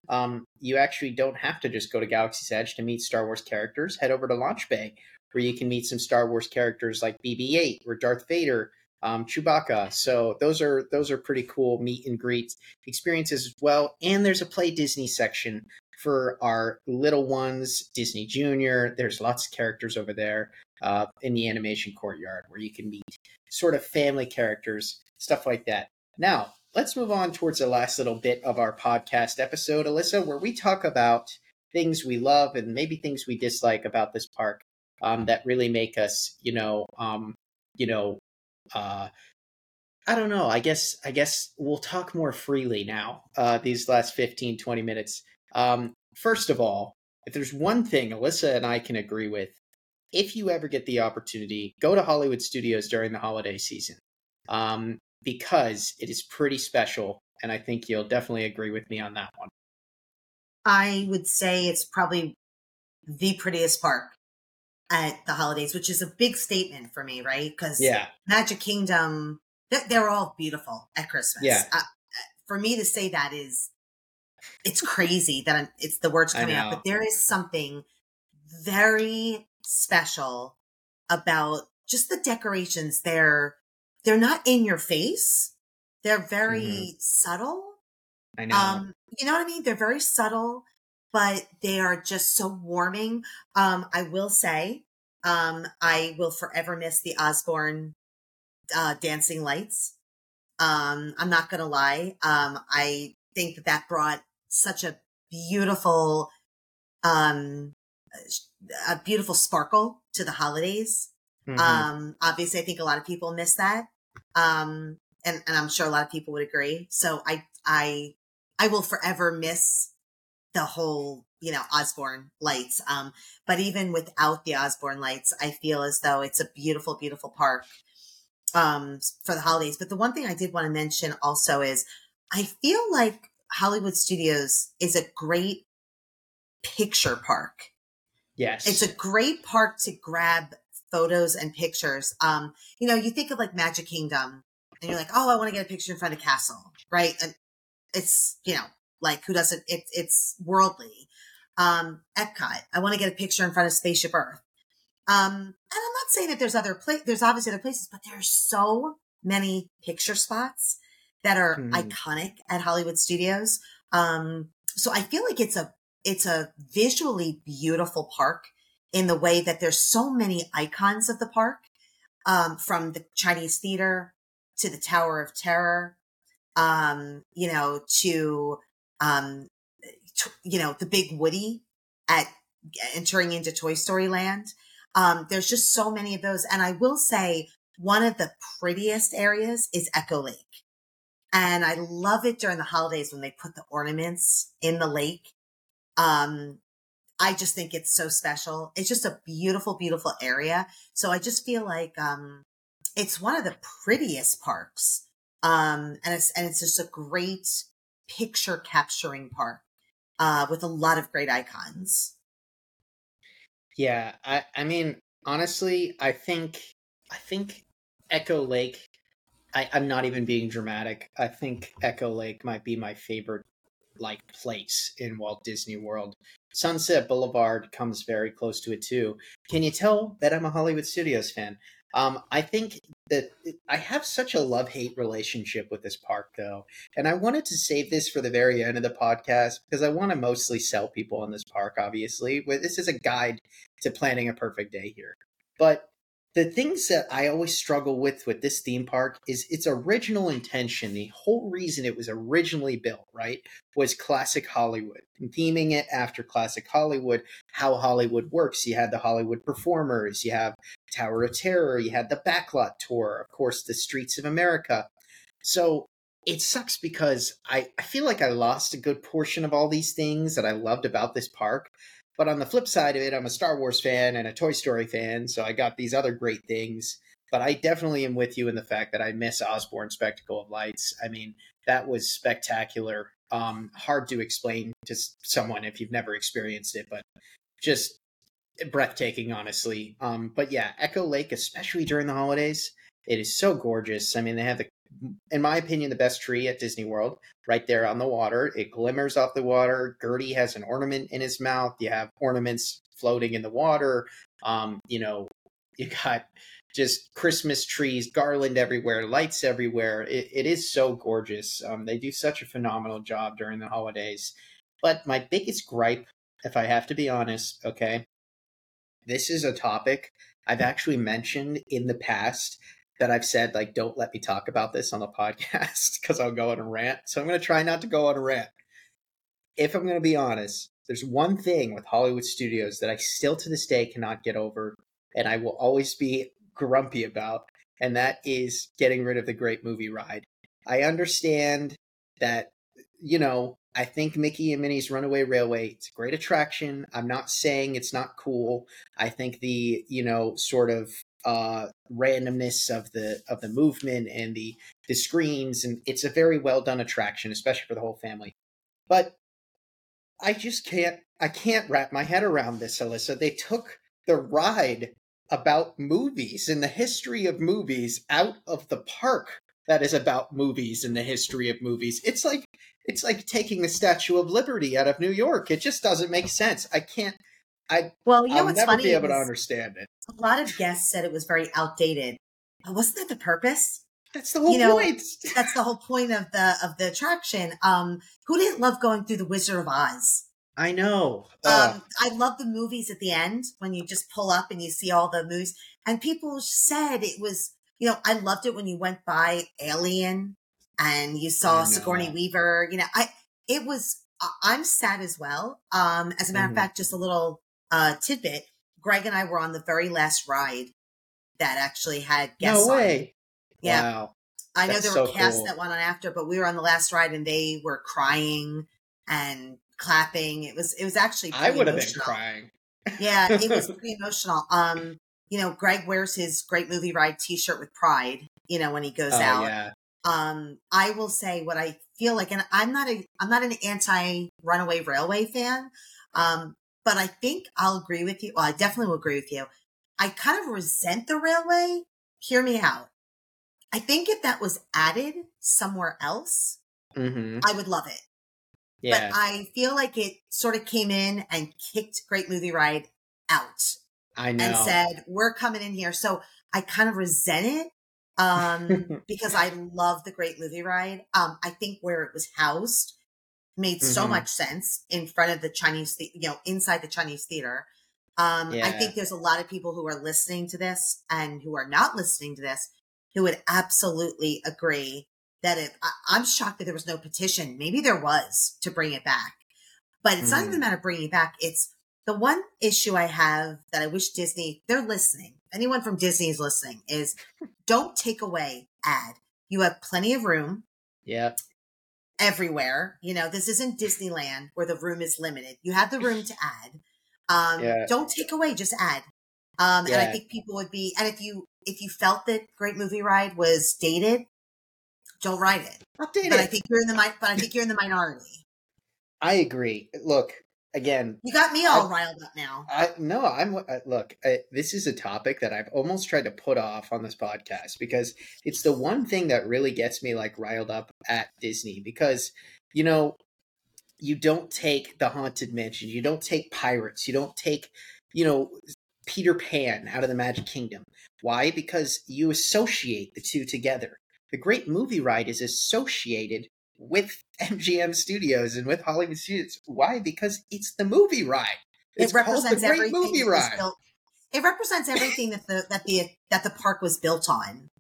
um, you actually don't have to just go to Galaxy's Edge to meet Star Wars characters. Head over to Launch Bay, where you can meet some Star Wars characters like BB-8 or Darth Vader, um, Chewbacca. So those are those are pretty cool meet and greet experiences as well. And there's a Play Disney section for our little ones, Disney Junior. There's lots of characters over there uh, in the animation courtyard where you can meet sort of family characters, stuff like that. Now, let's move on towards the last little bit of our podcast episode, Elyssa, where we talk about things we love and maybe things we dislike about this park um, that really make us, you know, um, you know, uh, I don't know. I guess I guess we'll talk more freely now. Uh, these last 15, 20 minutes. Um, first of all, if there's one thing Elyssa and I can agree with, if you ever get the opportunity, go to Hollywood Studios during the holiday season um, because it is pretty special. And I think you'll definitely agree with me on that one. I would say it's probably the prettiest park at the holidays, which is a big statement for me, right? Because yeah. Magic Kingdom, they're all beautiful at Christmas. Yeah. Uh, for me to say that is, it's crazy that I'm, it's the words coming out, but there is something very special about just the decorations. They're they're not in your face. They're very mm-hmm. subtle. I know. Um, you know what I mean? They're very subtle, but they are just so warming. Um, I will say, um, I will forever miss the Osborne uh, dancing lights. Um, I'm not gonna lie. Um, I think that that brought such a beautiful, um, a beautiful sparkle to the holidays. Mm-hmm. Um, obviously, I think a lot of people miss that. Um, and, and I'm sure a lot of people would agree. So I, I, I will forever miss the whole, you know, Osborne lights. Um, but even without the Osborne lights, I feel as though it's a beautiful, beautiful park, um, for the holidays. But the one thing I did want to mention also is I feel like Hollywood Studios is a great picture park. Yes. It's a great park to grab photos and pictures. Um, you know, you think of like Magic Kingdom and you're like, oh, I want to get a picture in front of Castle, right? And it's, you know, like who doesn't, it, it's worldly. Um, Epcot, I want to get a picture in front of Spaceship Earth. Um, and I'm not saying that there's other place, there's obviously other places, but there's so many picture spots that are hmm. iconic at Hollywood Studios. Um, so I feel like it's a it's a visually beautiful park in the way that there's so many icons of the park, um, from the Chinese theater to the Tower of Terror, um, you know, to, um, you know, the big Woody at entering into Toy Story Land. Um, there's just so many of those. And I will say one of the prettiest areas is Echo Lake. And I love it during the holidays when they put the ornaments in the lake um, I just think it's so special. It's just a beautiful, beautiful area. So I just feel like, um, it's one of the prettiest parks. Um, and it's, and it's just a great picture capturing park, uh, with a lot of great icons. Yeah. I, I mean, honestly, I think, I think Echo Lake, I, I'm not even being dramatic. I think Echo Lake might be my favorite like place in Walt Disney World. Sunset Boulevard comes very close to it too. Can you tell that I'm a Hollywood Studios fan? Um, I think that I have such a love hate relationship with this park, though. And I wanted to save this for the very end of the podcast because I want to mostly sell people on this park, obviously. This is a guide to planning a perfect day here. But the things that I always struggle with with this theme park is its original intention. The whole reason it was originally built, right, was classic Hollywood and theming it after classic Hollywood, how Hollywood works. You had the Hollywood performers, you have Tower of Terror, you had the backlot tour, of course, the Streets of America. So it sucks because I, I feel like I lost a good portion of all these things that I loved about this park but on the flip side of it, I'm a Star Wars fan and a Toy Story fan, so I got these other great things. But I definitely am with you in the fact that I miss Osborne Spectacle of Lights. I mean, that was spectacular. Um, hard to explain to someone if you've never experienced it, but just breathtaking, honestly. Um, but yeah, Echo Lake, especially during the holidays, it is so gorgeous. I mean, they have the in my opinion, the best tree at Disney World, right there on the water. It glimmers off the water. Gertie has an ornament in his mouth. You have ornaments floating in the water. Um, you know, [LAUGHS] you got just Christmas trees, garland everywhere, lights everywhere. It, it is so gorgeous. Um, they do such a phenomenal job during the holidays. But my biggest gripe, if I have to be honest, okay, this is a topic I've actually mentioned in the past that I've said like don't let me talk about this on the podcast [LAUGHS] because I'll go on a rant. So I'm going to try not to go on a rant. If I'm going to be honest, there's one thing with Hollywood studios that I still to this day cannot get over and I will always be grumpy about and that is getting rid of the great movie ride. I understand that you know, I think Mickey and Minnie's Runaway Railway, it's a great attraction. I'm not saying it's not cool. I think the, you know, sort of uh randomness of the of the movement and the the screens and it's a very well done attraction, especially for the whole family. But I just can't I can't wrap my head around this, Elyssa. They took the ride about movies and the history of movies out of the park that is about movies and the history of movies. It's like it's like taking the Statue of Liberty out of New York. It just doesn't make sense. I can't. I well, you know I'll what's never funny be able to understand it. A lot of guests said it was very outdated. But wasn't that the purpose? That's the whole You know, point. [LAUGHS] That's the whole point of the of the attraction. Um, who didn't love going through the Wizard of Oz? I know. Ugh. Um, I love the movies at the end when you just pull up and you see all the movies. And people said it was, you know, I loved it when you went by Alien and you saw. Sigourney Weaver. You know, I it was. I- I'm sad as well. Um, as a matter Mhm. of fact, just a little uh tidbit. Greg and I were on the very last ride that actually had guests. no on way. Yeah, Wow. I know That's there were so casts cool. that went on after, but we were on the last ride and they were crying and clapping. It was it was actually I would have been crying. Yeah, it was [LAUGHS] pretty emotional. Um, you know, Greg wears his great movie ride T-shirt with pride. You know, when he goes Oh out. yeah. Um, I will say what I feel like, and I'm not a I'm not an anti Runaway Railway fan. Um, but I think I'll agree with you. Well, I definitely will agree with you. I kind of resent the railway. Hear me out. I think if that was added somewhere else, hmm I would love it. Yeah. But I feel like it sort of came in and kicked Great Movie Ride out I know. and said, "We're coming in here." So I kind of resent it um, [LAUGHS] because I love the Great Movie Ride. Um, I think where it was housed made so Mhm. much sense in front of the Chinese, the- you know, inside the Chinese theater. Um, I think there's a lot of people who are listening to this and who are not listening to this who would absolutely agree that if I, I'm shocked that there was no petition, maybe there was to bring it back, but it's not Mhm. even a matter of bringing it back. It's the one issue I have that I wish Disney, they're listening. Anyone from Disney is listening is don't take away ad. You have plenty of room yeah. everywhere. You know, this isn't Disneyland where the room is limited. You have the room to add. Um, Yeah. don't take away, just add. Um, and I think people would be, and if you, if you felt that Great Movie Ride was dated, don't ride it. Update But I it. think you're in the, but I think you're in the minority. I agree. Look, again, You got me all riled up now. I no, I'm uh, look. I, this is a topic that I've almost tried to put off on this podcast because it's the one thing that really gets me like riled up at Disney because you know you don't take the haunted mansion, you don't take pirates, you don't take you know Peter Pan out of the Magic Kingdom. Why? Because you associate the two together. The Great Movie Ride is associated with [LAUGHS] MGM Studios and with Hollywood Studios. Why? Because it's the movie ride. It's it represents the Great everything Movie that Ride. built. It represents everything that the that the that the park was built on.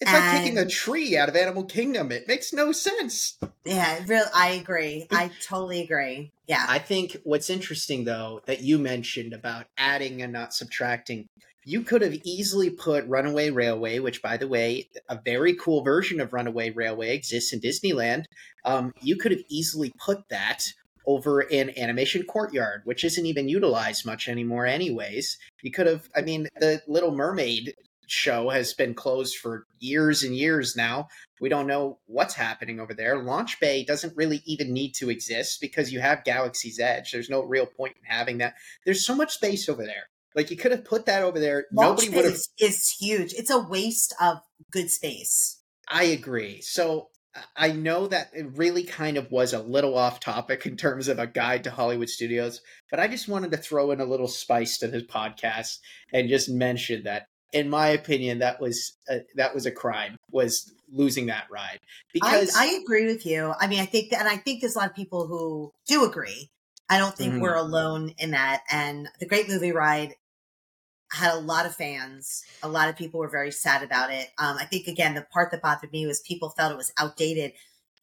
It's like taking a tree out of Animal Kingdom. It makes no sense. Yeah, real. I agree. I totally agree. Yeah. I think what's interesting though that you mentioned about adding and not subtracting, you could have easily put Runaway Railway, which by the way, a very cool version of Runaway Railway exists in Disneyland. Um, you could have easily put that over in Animation Courtyard, which isn't even utilized much anymore, anyways. You could have, I mean, the Little Mermaid show has been closed for years and years now. We don't know what's happening over there. Launch Bay doesn't really even need to exist because you have Galaxy's Edge. There's no real point in having that. There's so much space over there. Like you could have put that over there. Launch Nobody would have. is huge. It's a waste of good space. I agree. So I know that it really kind of was a little off topic in terms of a guide to Hollywood studios, but I just wanted to throw in a little spice to this podcast and just mention that, in my opinion, that was a, that was a crime. Was losing that ride because I, I agree with you. I mean, I think that, and I think there's a lot of people who do agree. I don't think Mhm. we're alone in that. And the Great Movie Ride had a lot of fans. A lot of people were very sad about it. Um, I think again, the part that bothered me was people felt it was outdated,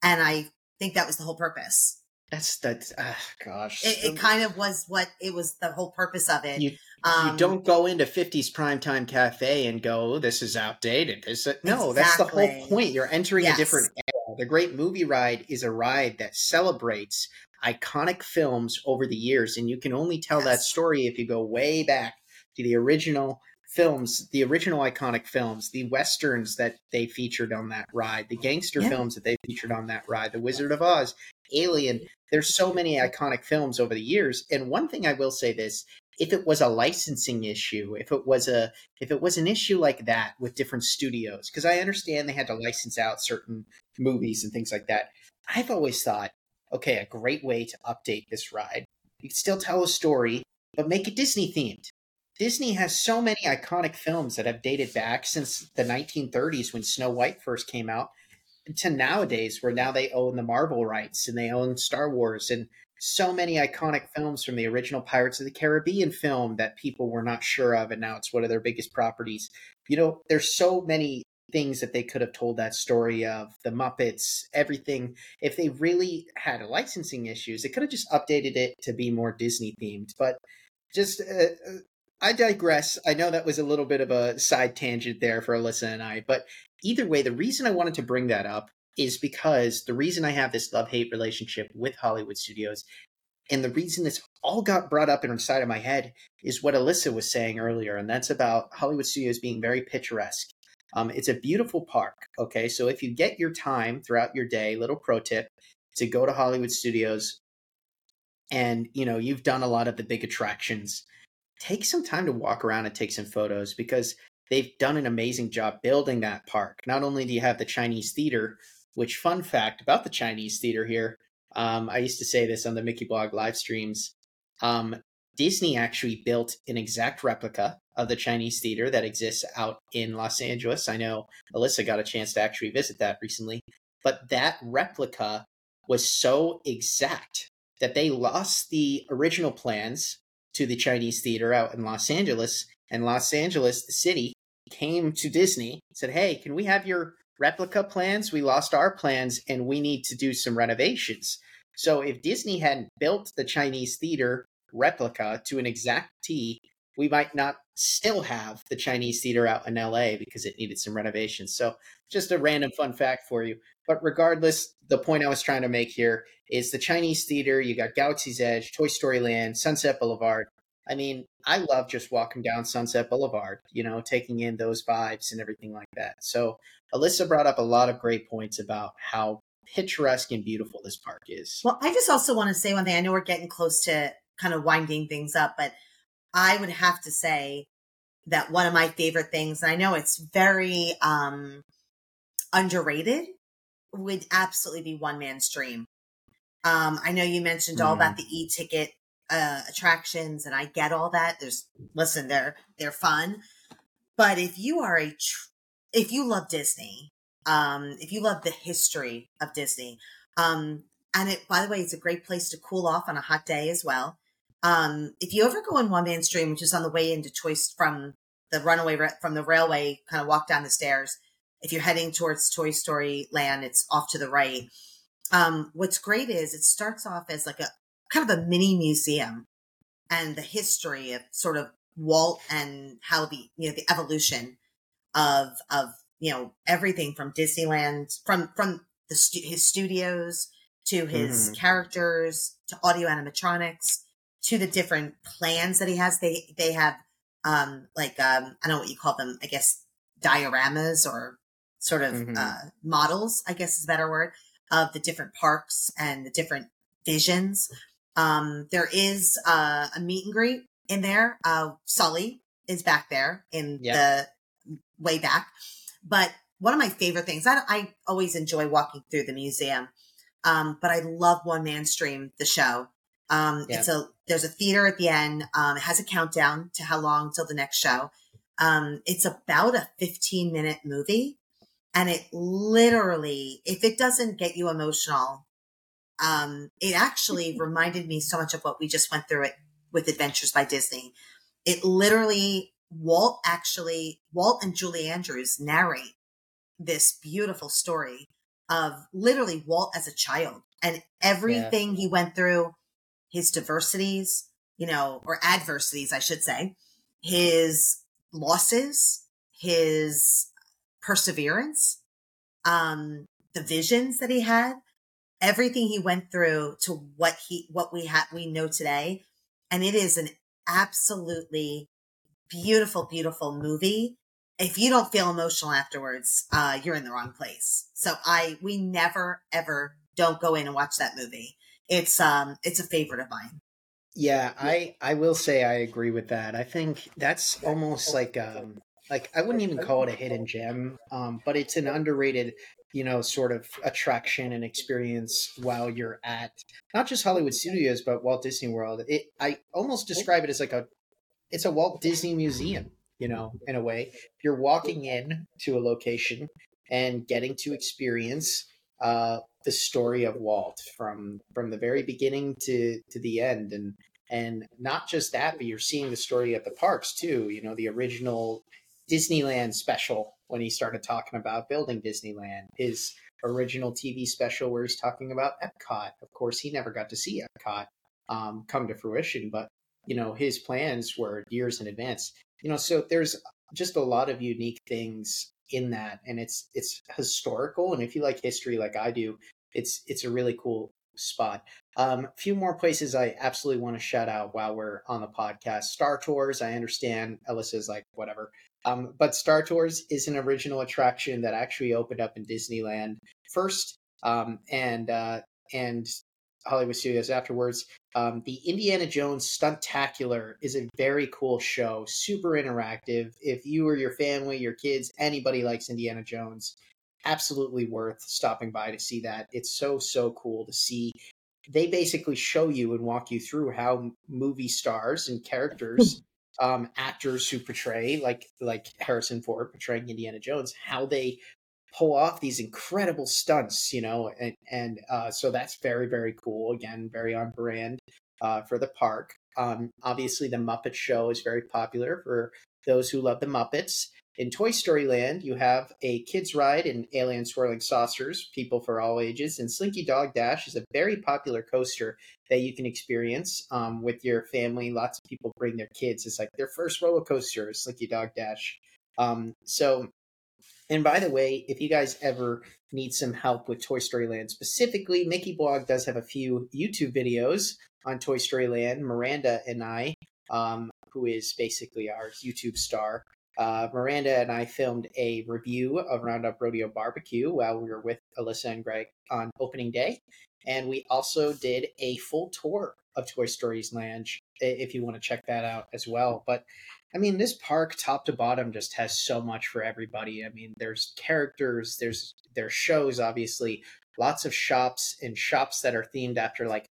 and I think that was the whole purpose. that's that. ah, gosh. It, it kind of was what it was. The whole purpose of it. You- um, you don't go into 50s primetime cafe and go, "Oh, this is outdated. This no, that's the whole point. You're entering a different era. the Great Movie Ride is a ride that celebrates iconic films over the years, and you can only tell yes. that story if you go way back the original films, the original iconic films, the westerns that they featured on that ride, the gangster yeah. films that they featured on that ride, The Wizard of Oz, Alien. There's so many iconic films over the years. And one thing I will say this, if it was a licensing issue, if it was a if it was an issue like that with different studios, because I understand they had to license out certain movies and things like that. I've always thought, okay, a great way to update this ride. You can still tell a story, but make it Disney themed. Disney has so many iconic films that have dated back since the 1930s when Snow White first came out to nowadays where now they own the Marvel rights and they own Star Wars and so many iconic films from the original Pirates of the Caribbean film that people were not sure of and now it's one of their biggest properties. You know, there's so many things that they could have told that story of the Muppets, everything. If they really had licensing issues, they could have just updated it to be more Disney themed. But just uh, uh I digress. I know that was a little bit of a side tangent there for Elyssa and I, but either way, the reason I wanted to bring that up is because the reason I have this love hate relationship with Hollywood studios and the reason this all got brought up inside of my head is what Elyssa was saying earlier, and that's about Hollywood studios being very picturesque. Um, it's a beautiful park. Okay. So if you get your time throughout your day, little pro tip to go to Hollywood studios and, you know, you've done a lot of the big attractions take some time to walk around and take some photos because they've done an amazing job building that park. Not only do you have the Chinese theater, which fun fact about the Chinese theater here, um, I used to say this on the Mickey Blog live streams. Um, Disney actually built an exact replica of the Chinese theater that exists out in Los Angeles. I know Elyssa got a chance to actually visit that recently, but that replica was so exact that they lost the original plans to the Chinese theater out in Los Angeles. And Los Angeles, the city, came to Disney, said, Hey, can we have your replica plans? We lost our plans and we need to do some renovations. So if Disney hadn't built the Chinese theater replica to an exact T, we might not still have the Chinese theater out in LA because it needed some renovations. So just a random fun fact for you. But regardless, the point I was trying to make here is the Chinese theater, you got Galaxy's Edge, Toy Story Land, Sunset Boulevard. I mean, I love just walking down Sunset Boulevard, you know, taking in those vibes and everything like that. So Elyssa brought up a lot of great points about how picturesque and beautiful this park is. Well, I just also want to say one thing. I know we're getting close to kind of winding things up, but I would have to say that one of my favorite things, and I know it's very um underrated, would absolutely be one man's dream. Um, I know you mentioned mm. all about mm. the e-ticket uh, attractions, and I get all that. There's listen, they're they're fun, but if you are a tr- if you love Disney, um, if you love the history of Disney, um, and it by the way, it's a great place to cool off on a hot day as well. Um, if you ever go in One Man's Dream, which is on the way into Choice from the runaway from the railway, kind of walk down the stairs. If you're heading towards Toy Story Land, it's off to the right. Um, what's great is it starts off as like a kind of a mini museum and the history of sort of Walt and how the you know the evolution of of you know everything from Disneyland from from the stu- his studios to his mm-hmm. characters to audio animatronics to the different plans that he has. They they have um like um I don't know what you call them. I guess dioramas or sort of mm-hmm. uh, models. I guess is a better word of the different parks and the different visions. Um, there is uh, a meet and greet in there. Uh, Sully is back there in yep. the way back. But one of my favorite things, I, I always enjoy walking through the museum, um, but I love One Man's Dream, the show. Um, It's a there's a theater at the end. Um, it has a countdown to how long till the next show. Um, it's about a 15 minute movie, and it literally, if it doesn't get you emotional, um, it actually [LAUGHS] reminded me so much of what we just went through it with Adventures by Disney. It literally Walt actually Walt and Julie Andrews narrate this beautiful story of literally Walt as a child and everything yeah. he went through his diversities, you know, or adversities, I should say, his losses, his perseverance, um, the visions that he had, everything he went through to what he what we have we know today, and it is an absolutely beautiful, beautiful movie. If you don't feel emotional afterwards, uh, you're in the wrong place. So I we never ever don't go in and watch that movie. It's um it's a favorite of mine. Yeah, I I will say I agree with that. I think that's almost like um like I wouldn't even call it a hidden gem, um, but it's an underrated, you know, sort of attraction and experience while you're at not just Hollywood Studios but Walt Disney World. It I almost describe it as like a it's a Walt Disney museum, you know, in a way. You're walking in to a location and getting to experience uh, the story of Walt from from the very beginning to to the end, and and not just that, but you're seeing the story at the parks too. You know, the original Disneyland special when he started talking about building Disneyland, his original TV special where he's talking about Epcot. Of course, he never got to see Epcot um, come to fruition, but you know his plans were years in advance. You know, so there's just a lot of unique things in that and it's it's historical and if you like history like I do it's it's a really cool spot. Um, a few more places I absolutely want to shout out while we're on the podcast. Star Tours, I understand ellis is like whatever. Um, but Star Tours is an original attraction that actually opened up in Disneyland first, um, and uh, and Hollywood Studios afterwards. Um, the Indiana Jones Stuntacular is a very cool show, super interactive. If you or your family, your kids, anybody likes Indiana Jones, absolutely worth stopping by to see that. It's so, so cool to see. They basically show you and walk you through how movie stars and characters, [LAUGHS] um, actors who portray, like like Harrison Ford portraying Indiana Jones, how they pull off these incredible stunts, you know, and and uh, so that's very very cool. Again, very on brand uh, for the park. Um, obviously, the Muppet Show is very popular for those who love the Muppets. In Toy Story Land, you have a kids ride in alien swirling saucers, people for all ages, and Slinky Dog Dash is a very popular coaster that you can experience um, with your family. Lots of people bring their kids. It's like their first roller coaster, Slinky Dog Dash. Um, so and by the way, if you guys ever need some help with Toy Story Land specifically, Mickey Blog does have a few YouTube videos on Toy Story Land. Miranda and I, um, who is basically our YouTube star, uh, Miranda and I filmed a review of Roundup Rodeo Barbecue while we were with Elyssa and Greg on opening day. And we also did a full tour of Toy Story's Land if you want to check that out as well. But I mean, this park, top to bottom, just has so much for everybody. I mean, there's characters, there's there's shows, obviously, lots of shops and shops that are themed after like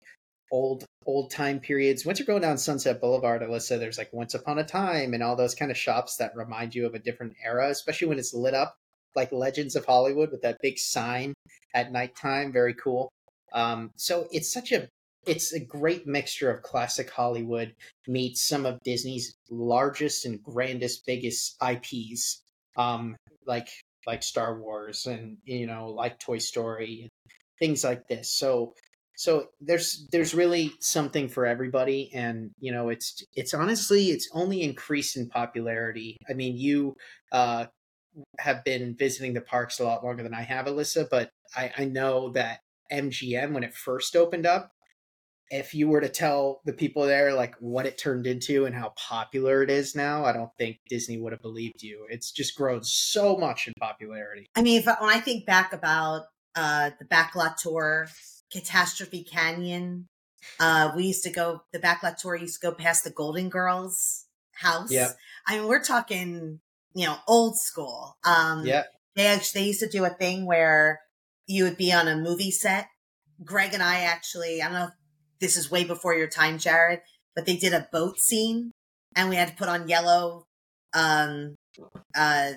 old old time periods. Once you're going down Sunset Boulevard, Elyssa, there's like Once Upon a Time and all those kind of shops that remind you of a different era, especially when it's lit up like Legends of Hollywood with that big sign at nighttime. Very cool. Um, so it's such a it's a great mixture of classic Hollywood meets some of Disney's largest and grandest, biggest IPs, um, like like Star Wars and you know like Toy Story and things like this. So so there's there's really something for everybody, and you know it's it's honestly it's only increased in popularity. I mean you. Uh, have been visiting the parks a lot longer than I have, Elyssa, but I, I know that MGM, when it first opened up, if you were to tell the people there like what it turned into and how popular it is now, I don't think Disney would have believed you. It's just grown so much in popularity. I mean, if, when I think back about uh, the backlot tour, Catastrophe Canyon, uh, we used to go. The backlot tour used to go past the Golden Girls house. Yeah, I mean, we're talking, you know, old school. Um, yeah, they actually they used to do a thing where you would be on a movie set. Greg and I actually, I don't know if this is way before your time, Jared, but they did a boat scene and we had to put on yellow um, uh,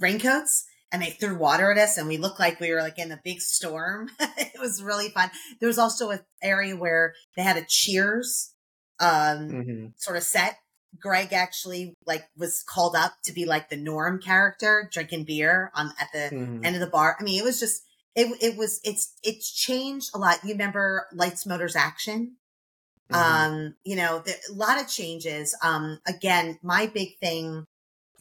raincoats and they threw water at us and we looked like we were like in a big storm. [LAUGHS] it was really fun. There was also an area where they had a cheers um, mm-hmm. sort of set. Greg actually like was called up to be like the Norm character drinking beer on at the mm-hmm. end of the bar. I mean, it was just it it was it's it's changed a lot. You remember Lights Motors Action? Mm-hmm. Um, you know, the, a lot of changes. Um, again, my big thing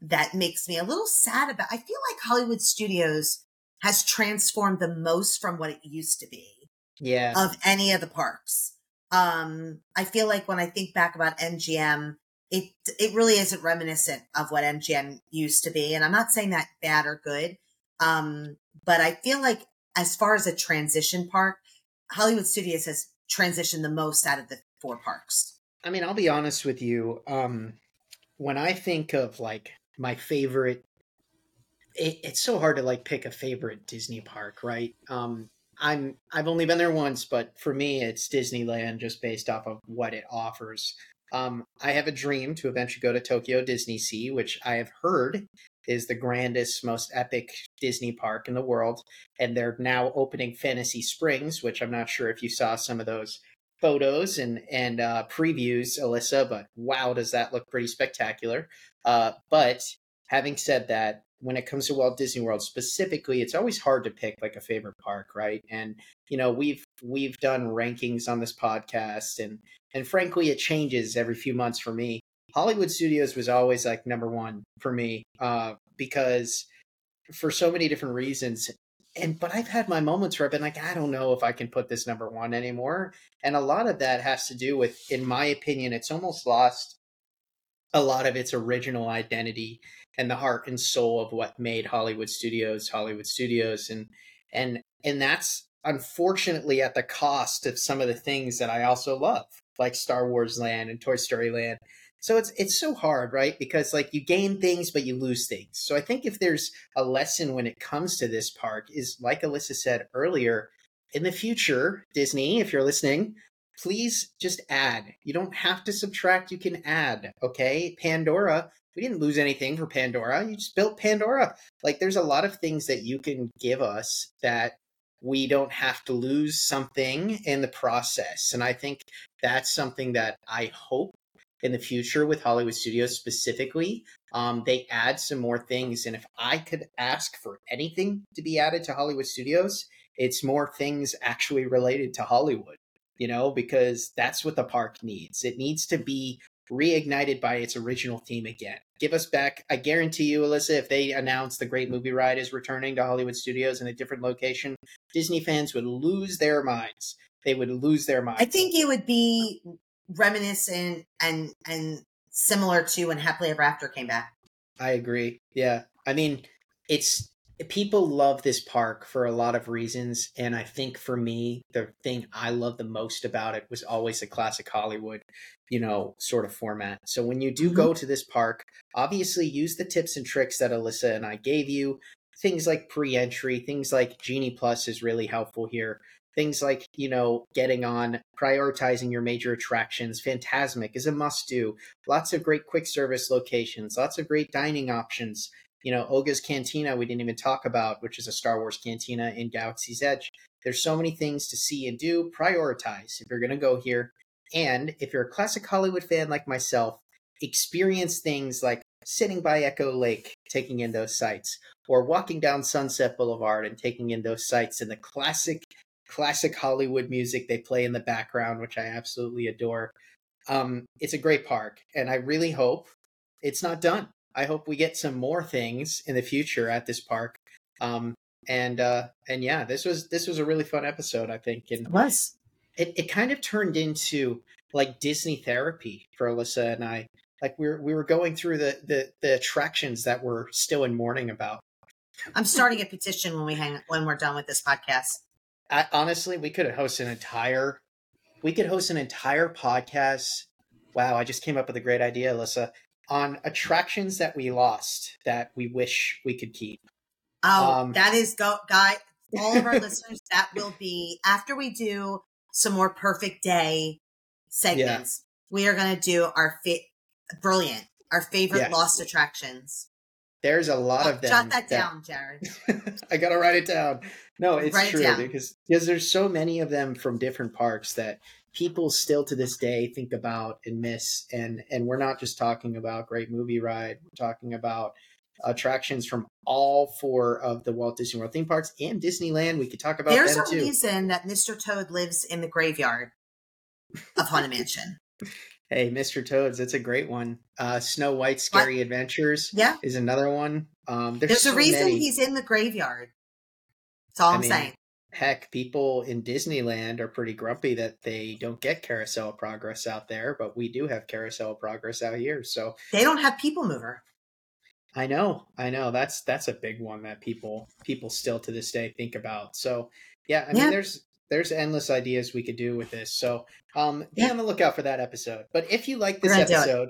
that makes me a little sad about I feel like Hollywood studios has transformed the most from what it used to be Yeah. of any of the parks. Um, I feel like when I think back about MGM, it it really isn't reminiscent of what MGM used to be. And I'm not saying that bad or good. Um, but I feel like as far as a transition park, Hollywood Studios has transitioned the most out of the four parks. I mean, I'll be honest with you. Um, when I think of like my favorite, it, it's so hard to like pick a favorite Disney park, right? Um, I'm I've only been there once, but for me, it's Disneyland just based off of what it offers. Um, I have a dream to eventually go to Tokyo Disney Sea, which I have heard is the grandest, most epic Disney park in the world. And they're now opening Fantasy Springs, which I'm not sure if you saw some of those photos and and uh, previews, Elyssa. But wow, does that look pretty spectacular? Uh, but having said that, when it comes to Walt Disney World specifically, it's always hard to pick like a favorite park, right? And you know, we've we've done rankings on this podcast, and and frankly, it changes every few months for me. Hollywood Studios was always like number one for me uh, because for so many different reasons. And but I've had my moments where I've been like, I don't know if I can put this number one anymore. And a lot of that has to do with, in my opinion, it's almost lost a lot of its original identity and the heart and soul of what made Hollywood Studios Hollywood Studios. And and and that's unfortunately at the cost of some of the things that I also love, like Star Wars Land and Toy Story Land. So it's it's so hard, right? Because like you gain things but you lose things. So I think if there's a lesson when it comes to this park is like Elyssa said earlier, in the future, Disney, if you're listening, please just add. You don't have to subtract, you can add, okay? Pandora, we didn't lose anything for Pandora. You just built Pandora. Like there's a lot of things that you can give us that we don't have to lose something in the process. And I think that's something that I hope in the future with Hollywood Studios specifically, um, they add some more things. And if I could ask for anything to be added to Hollywood Studios, it's more things actually related to Hollywood, you know, because that's what the park needs. It needs to be reignited by its original theme again. Give us back, I guarantee you, Elyssa, if they announce the Great Movie Ride is returning to Hollywood Studios in a different location, Disney fans would lose their minds. They would lose their minds. I think it would be reminiscent and and similar to when Happily Ever After came back. I agree. Yeah. I mean, it's people love this park for a lot of reasons and I think for me the thing I love the most about it was always the classic Hollywood, you know, sort of format. So when you do Mhm. go to this park, obviously use the tips and tricks that Elyssa and I gave you. Things like pre-entry, things like Genie Plus is really helpful here. Things like, you know, getting on, prioritizing your major attractions. Fantasmic is a must do. Lots of great quick service locations, lots of great dining options. You know, Oga's Cantina, we didn't even talk about, which is a Star Wars cantina in Galaxy's Edge. There's so many things to see and do. Prioritize if you're going to go here. And if you're a classic Hollywood fan like myself, experience things like sitting by Echo Lake, taking in those sights, or walking down Sunset Boulevard and taking in those sights and the classic classic Hollywood music they play in the background, which I absolutely adore. Um, it's a great park, and I really hope it's not done. I hope we get some more things in the future at this park. Um, and uh, and yeah, this was this was a really fun episode, I think, and It was. it, it kind of turned into like Disney therapy for Elyssa and I. Like we were we were going through the the, the attractions that we're still in mourning about. I'm starting a petition when we hang when we're done with this podcast. I, honestly, we could host an entire we could host an entire podcast. Wow, I just came up with a great idea, Elyssa, on attractions that we lost that we wish we could keep. Oh, Um, that is go guy. All of our [LAUGHS] listeners, that will be after we do some more perfect day segments. We are going to do our fit brilliant, our favorite lost attractions. There's a lot of them. Jot that down, Jared. [LAUGHS] I gotta write it down. No, it's Write true down. because because there's so many of them from different parks that people still to this day think about and miss. And and we're not just talking about Great Movie Ride. We're talking about attractions from all four of the Walt Disney World theme parks and Disneyland. We could talk about There's a too. reason that Mr. Toad lives in the graveyard of Haunted Mansion. [LAUGHS] Hey, Mr. Toads, that's a great one. Uh, Snow White Scary Adventures Yeah. is another one. Um, there's There's so a reason many. he's in the graveyard. That's all I I'm mean, saying. Heck, people in Disneyland are pretty grumpy that they don't get Carousel of Progress out there, but we do have Carousel of Progress out here. So They don't have People Mover. I know, I know. That's that's a big one that people people still to this day think about. So yeah, I mean Yeah. there's there's endless ideas we could do with this. So um be Yeah. on the lookout for that episode. But if you like this gonna do it. episode,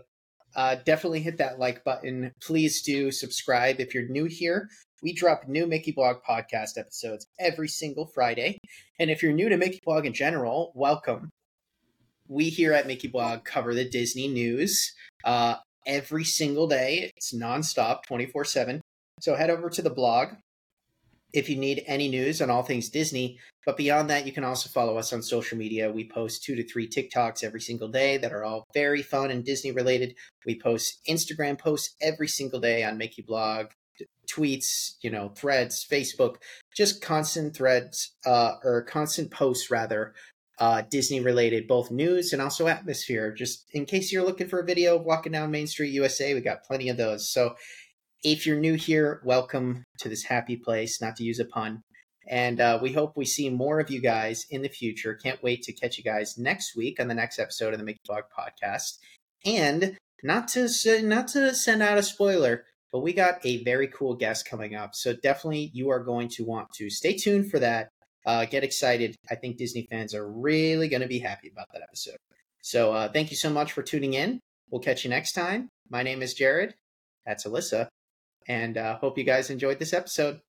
uh definitely hit that like button. Please do subscribe if you're new here. We drop new Mickey Blog podcast episodes every single Friday. And if you're new to Mickey Blog in general, welcome. We here at Mickey Blog cover the Disney news uh, every single day. It's nonstop, 24 7. So head over to the blog if you need any news on all things Disney. But beyond that, you can also follow us on social media. We post two to three TikToks every single day that are all very fun and Disney related. We post Instagram posts every single day on Mickey Blog, tweets, you know, threads, Facebook, just constant threads uh, or constant posts rather. Uh, Disney related, both news and also atmosphere. Just in case you're looking for a video of walking down Main Street, USA, we got plenty of those. So if you're new here, welcome to this happy place, not to use a pun. And uh, we hope we see more of you guys in the future. Can't wait to catch you guys next week on the next episode of the Mickey Blog podcast. And not to not to send out a spoiler, but we got a very cool guest coming up. So definitely you are going to want to stay tuned for that. Uh, get excited. I think Disney fans are really going to be happy about that episode. So uh, thank you so much for tuning in. We'll catch you next time. My name is Jared. That's Elyssa and uh, hope you guys enjoyed this episode.